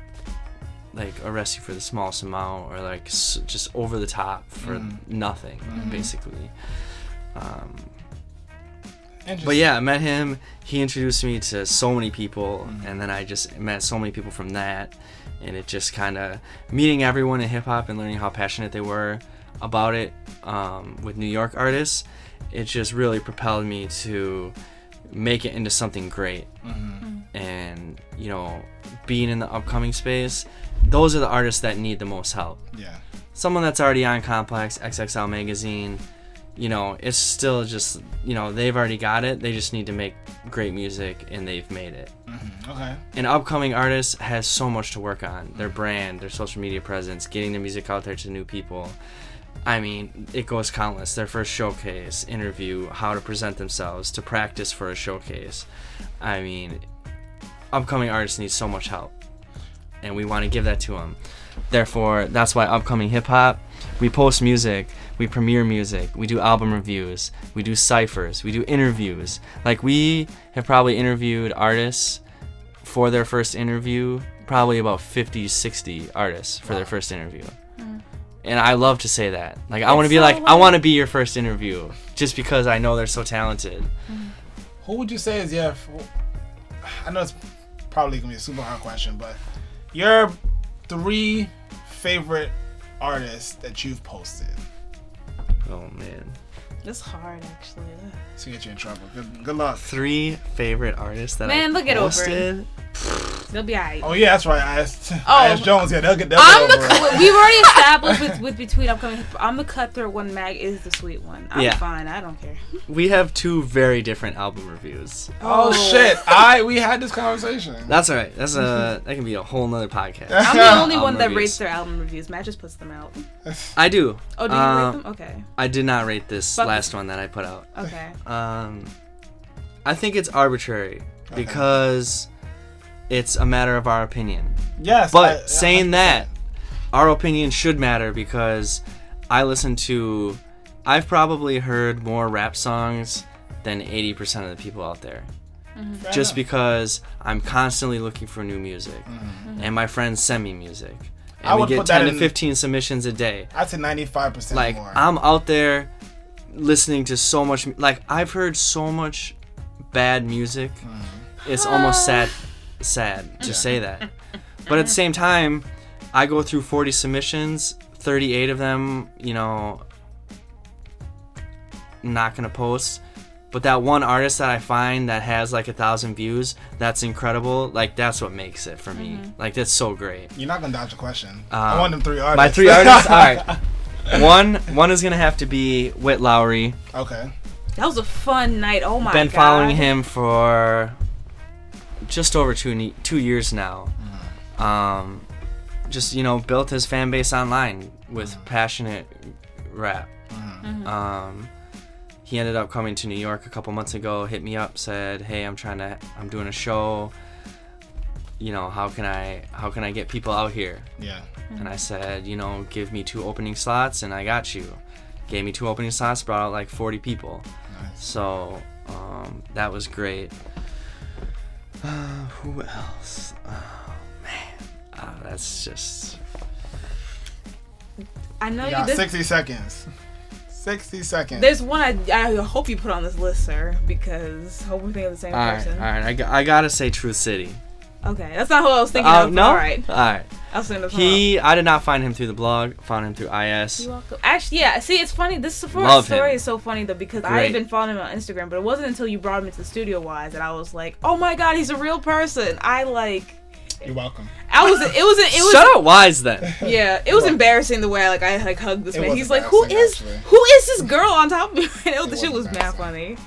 Speaker 1: like arrest you for the smallest amount, or like s- just over the top for
Speaker 6: Mm.
Speaker 1: nothing, basically. Um, but yeah, I met him. He introduced me to so many people,
Speaker 6: Mm-hmm.
Speaker 1: and then I just met so many people from that. And it just kind of meeting everyone in hip hop and learning how passionate they were about it um, with New York artists. It just really propelled me to make it into something great.
Speaker 6: Mm-hmm.
Speaker 1: And you know, being in the upcoming space, those are the artists that need the most help
Speaker 6: yeah.
Speaker 1: someone that's already on Complex, XXL Magazine, you know, it's still just, you know, they've already got it. They just need to make great music and they've made it. Mm-hmm.
Speaker 6: Okay.
Speaker 1: An upcoming artist has so much to work on their brand, their social media presence, getting their music out there to new people. I mean, it goes countless. Their first showcase, interview, how to present themselves, to practice for a showcase. I mean, upcoming artists need so much help, and we want to give that to them. Therefore, that's why upcoming hip hop, we post music, we premiere music, we do album reviews, we do ciphers, we do interviews. Like we have probably interviewed artists for their first interview, probably about 50, 60 artists for their first interview. Mm. And I love to say that. Like I want to be
Speaker 5: so,
Speaker 1: like I want to be your first interview just because I know they're so talented. Mm-hmm.
Speaker 6: Who would you say is your? I know it's probably gonna be a super hard question, but your three favorite artists that you've posted
Speaker 1: Oh man.
Speaker 5: It's hard, actually.
Speaker 6: to get you in trouble. Good, good luck.
Speaker 1: Three favorite artists that
Speaker 5: Man,
Speaker 1: I
Speaker 5: look it over.
Speaker 1: posted.
Speaker 5: They'll be alright.
Speaker 6: Oh yeah, that's right. I asked,
Speaker 5: Oh.
Speaker 6: I asked Jones. Yeah, they'll get. They'll
Speaker 5: I'm the.
Speaker 6: over it.
Speaker 5: We've already established with, with between upcoming. hip- I'm the cutthroat one. Mag is the sweet one. I'm
Speaker 1: Yeah.
Speaker 5: fine. I don't care.
Speaker 1: We have two very different album reviews.
Speaker 6: Oh shit! I we had this conversation.
Speaker 1: That's all right. That's a that can be a whole nother podcast.
Speaker 5: I'm the only one that
Speaker 1: reviews.
Speaker 5: rates their album reviews. Matt just puts them out.
Speaker 1: I do.
Speaker 5: Oh, do you
Speaker 1: Uh,
Speaker 5: rate them? Okay.
Speaker 1: I did not rate this
Speaker 5: Fuck
Speaker 1: last one that I put out.
Speaker 5: Okay.
Speaker 1: Um, I think it's arbitrary because it's a matter of our opinion.
Speaker 6: yes,
Speaker 1: But
Speaker 6: I-
Speaker 1: saying
Speaker 6: 100%.
Speaker 1: that, our opinion should matter because I listen to. I've probably heard more rap songs than 80% of the people out there.
Speaker 6: Fair
Speaker 1: Just
Speaker 6: enough.
Speaker 1: because I'm constantly looking for new music, mm-hmm. Mm-hmm. and my friends send me music, and
Speaker 6: Mm-hmm. I
Speaker 1: we get
Speaker 6: put that
Speaker 1: 10 to
Speaker 6: in-
Speaker 1: 15 submissions a day.
Speaker 6: I'd say ninety-five percent
Speaker 1: Like
Speaker 6: more.
Speaker 1: I'm out there listening to so much. Like I've heard so much bad music. It's almost sad, sad to say that. But at the same time, I go through 40 submissions. 38 of them, you know, not gonna post. But that one artist that I find that has like a thousand views, that's incredible. Like that's what makes it for me. Like that's so great.
Speaker 6: You're not gonna dodge a question.
Speaker 1: Uh,
Speaker 6: I want them three artists.
Speaker 1: My three artists. All right. One one is gonna have to be Whitt Lowry.
Speaker 6: okay.
Speaker 5: That was a fun night. Oh my
Speaker 1: Been
Speaker 5: god.
Speaker 1: following him for just over two two years now. Um, just you know, built his fan base online with passionate rap. Um, he ended up coming to New York a couple months ago. Hit me up, said, "Hey, I'm trying to, I'm doing a show. You know, how can I, how can I get people out here?"
Speaker 6: Yeah.
Speaker 1: And I said, you know, give me two opening slots and I got you. Gave me two opening slots, brought out like 40 people.
Speaker 6: Nice.
Speaker 1: So um, that was great. Uh, who else? Oh, man. Uh, that's just.
Speaker 5: I know
Speaker 6: You
Speaker 5: you.
Speaker 6: got
Speaker 5: This,
Speaker 6: sixty seconds. Sixty seconds.
Speaker 5: there's one I, I hope you put on this list, sir, because hope we think of the same
Speaker 1: All right, all
Speaker 5: person.
Speaker 1: right. I, I gotta say Truth City.
Speaker 5: Okay, that's not who I was thinking
Speaker 1: Uh,
Speaker 5: of.
Speaker 1: no?
Speaker 5: All right,
Speaker 1: All right.
Speaker 5: I was thinking of
Speaker 1: He, I did not find him through the blog. Found him through IS.
Speaker 5: You're welcome. Actually, yeah. See, it's funny. This Sephora
Speaker 1: Love
Speaker 5: story
Speaker 1: him.
Speaker 5: is so funny though because I
Speaker 1: Great.
Speaker 5: even followed him on Instagram, but it wasn't until you brought him into the studio wise that I was like, oh my god, he's a real person. I like.
Speaker 6: You're welcome.
Speaker 5: I was. It was. It was.
Speaker 1: Shut up, Wise then.
Speaker 5: Yeah, it was embarrassing the way I like I like hugged this
Speaker 6: It
Speaker 5: man. He's like, who is
Speaker 6: actually.
Speaker 5: who is this girl on top of me? right now? the
Speaker 6: was
Speaker 5: shit was mad funny.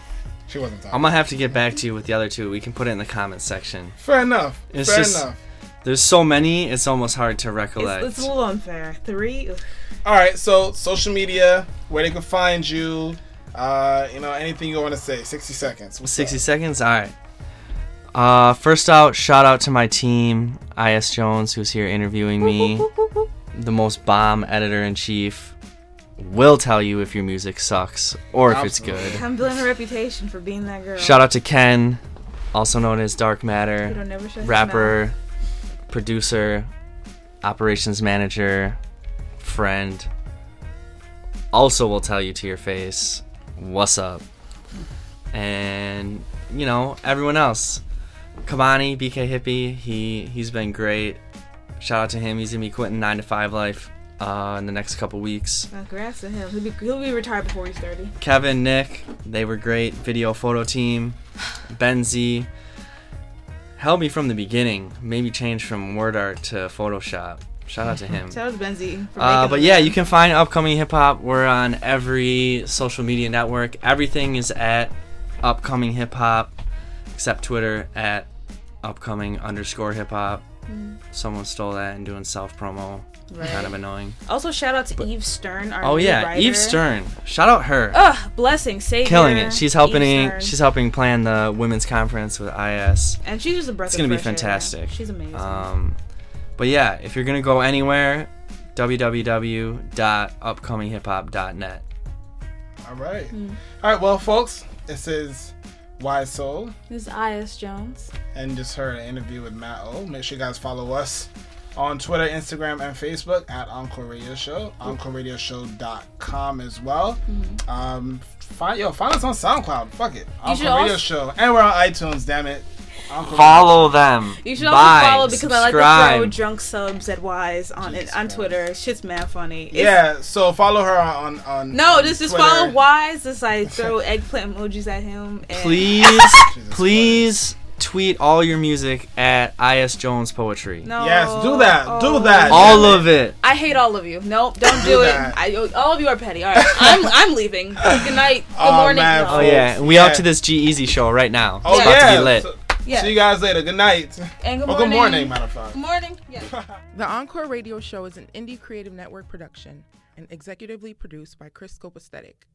Speaker 6: She wasn't talking.
Speaker 1: I'm gonna have to get back to you with the other two. We can put it in the comments section.
Speaker 6: Fair enough.
Speaker 1: It's
Speaker 6: Fair
Speaker 1: just-
Speaker 6: enough.
Speaker 1: There's so many, it's almost hard to recollect.
Speaker 5: it's a little unfair. Three.
Speaker 6: All right. So social media, where they can find you. Uh, you know, anything you want to say. Sixty seconds. What's
Speaker 1: 60
Speaker 6: up?
Speaker 1: seconds? All right. Uh, first out, shout out to my team, IS Jones, who's here interviewing me. The most bomb editor in chief will tell you if your music sucks or if it's good.
Speaker 5: I'm building a reputation for being that girl.
Speaker 1: Shout out to Ken, also known as Dark Matter,
Speaker 5: don't never shut his
Speaker 1: rapper, producer, operations manager, friend. Also, will tell you to your face, what's up? And, you know, everyone else. Kabani, BK Hippie, he, he's been great. Shout out to him. He's going to be quitting 9 to 5 life uh, in the next couple weeks.
Speaker 5: Congrats to him. He'll be, he'll be retired before he's 30.
Speaker 1: Kevin, Nick, they were great. Video photo team. Benzie held me from the beginning. Maybe change from word art to Photoshop. Shout out to him.
Speaker 5: Shout out to Benzie.
Speaker 1: Uh, but yeah, you can find upcoming hip hop. We're on every social media network. Everything is at upcoming hip hop, except Twitter at upcoming underscore hip hop. someone stole that and doing self promo.
Speaker 5: Right.
Speaker 1: Kind of annoying.
Speaker 5: Also, shout out to Eve Stern. Our
Speaker 1: Oh
Speaker 5: lead
Speaker 1: yeah, Eve. Stern. Shout out her.
Speaker 5: Ugh, blessing, savior.
Speaker 1: Killing it. She's helping. She's helping plan the women's conference with IS.
Speaker 5: and she's just a breath.
Speaker 1: It's
Speaker 5: of
Speaker 1: gonna be
Speaker 5: fresh air.
Speaker 1: fantastic.
Speaker 5: She's amazing.
Speaker 1: Um, but yeah, if you're gonna go anywhere, www.upcominghip-hop.net.
Speaker 6: All right.
Speaker 5: Hmm.
Speaker 6: All right. Well, folks, this is Wise Soul,
Speaker 5: this is Is Jones.
Speaker 6: and just heard an interview with Matt O. Make sure you guys follow us on Twitter, Instagram, and Facebook at Encore Radio Show. EncoreRadioShow.com as well. Um, find yo, find us on SoundCloud. Fuck it.
Speaker 5: Mm-hmm.
Speaker 6: Encore Radio
Speaker 5: also-
Speaker 6: Show, and we're on iTunes. Damn it. Encore
Speaker 1: Follow them.
Speaker 5: You should also follow because I like to
Speaker 1: subscribe.
Speaker 5: throw drunk subs at Wise on it
Speaker 6: Jesus
Speaker 5: on
Speaker 6: Christ.
Speaker 5: Twitter. Shit's mad funny. It's-
Speaker 6: Yeah. So follow her on on.
Speaker 5: No,
Speaker 6: on
Speaker 5: just just follow Wise. Just like throw eggplant emojis at him. And
Speaker 1: Please,
Speaker 6: Jesus
Speaker 1: please tweet all your music at Is Jones Poetry.
Speaker 5: No.
Speaker 6: Yes, do that. Do
Speaker 5: Oh.
Speaker 6: that.
Speaker 1: All of it.
Speaker 5: I hate all of you. Nope, don't
Speaker 6: Do
Speaker 5: do it. I, all of you are petty. All right, I'm I'm leaving. Good night. Good
Speaker 6: Oh,
Speaker 5: morning.
Speaker 6: man.
Speaker 5: y'all.
Speaker 1: Oh yeah, and we
Speaker 6: Yeah.
Speaker 1: out to this G-Eazy show right now.
Speaker 6: Oh
Speaker 1: it's about
Speaker 6: yeah.
Speaker 1: to be lit.
Speaker 6: So-
Speaker 5: Yeah.
Speaker 6: See you guys later. Good night.
Speaker 5: And good
Speaker 6: Or
Speaker 5: morning.
Speaker 6: good morning, matter of fact.
Speaker 5: Good morning. Yeah.
Speaker 8: The Encore Radio Show is an indie creative network production and executively produced by Chris Scope Aesthetic.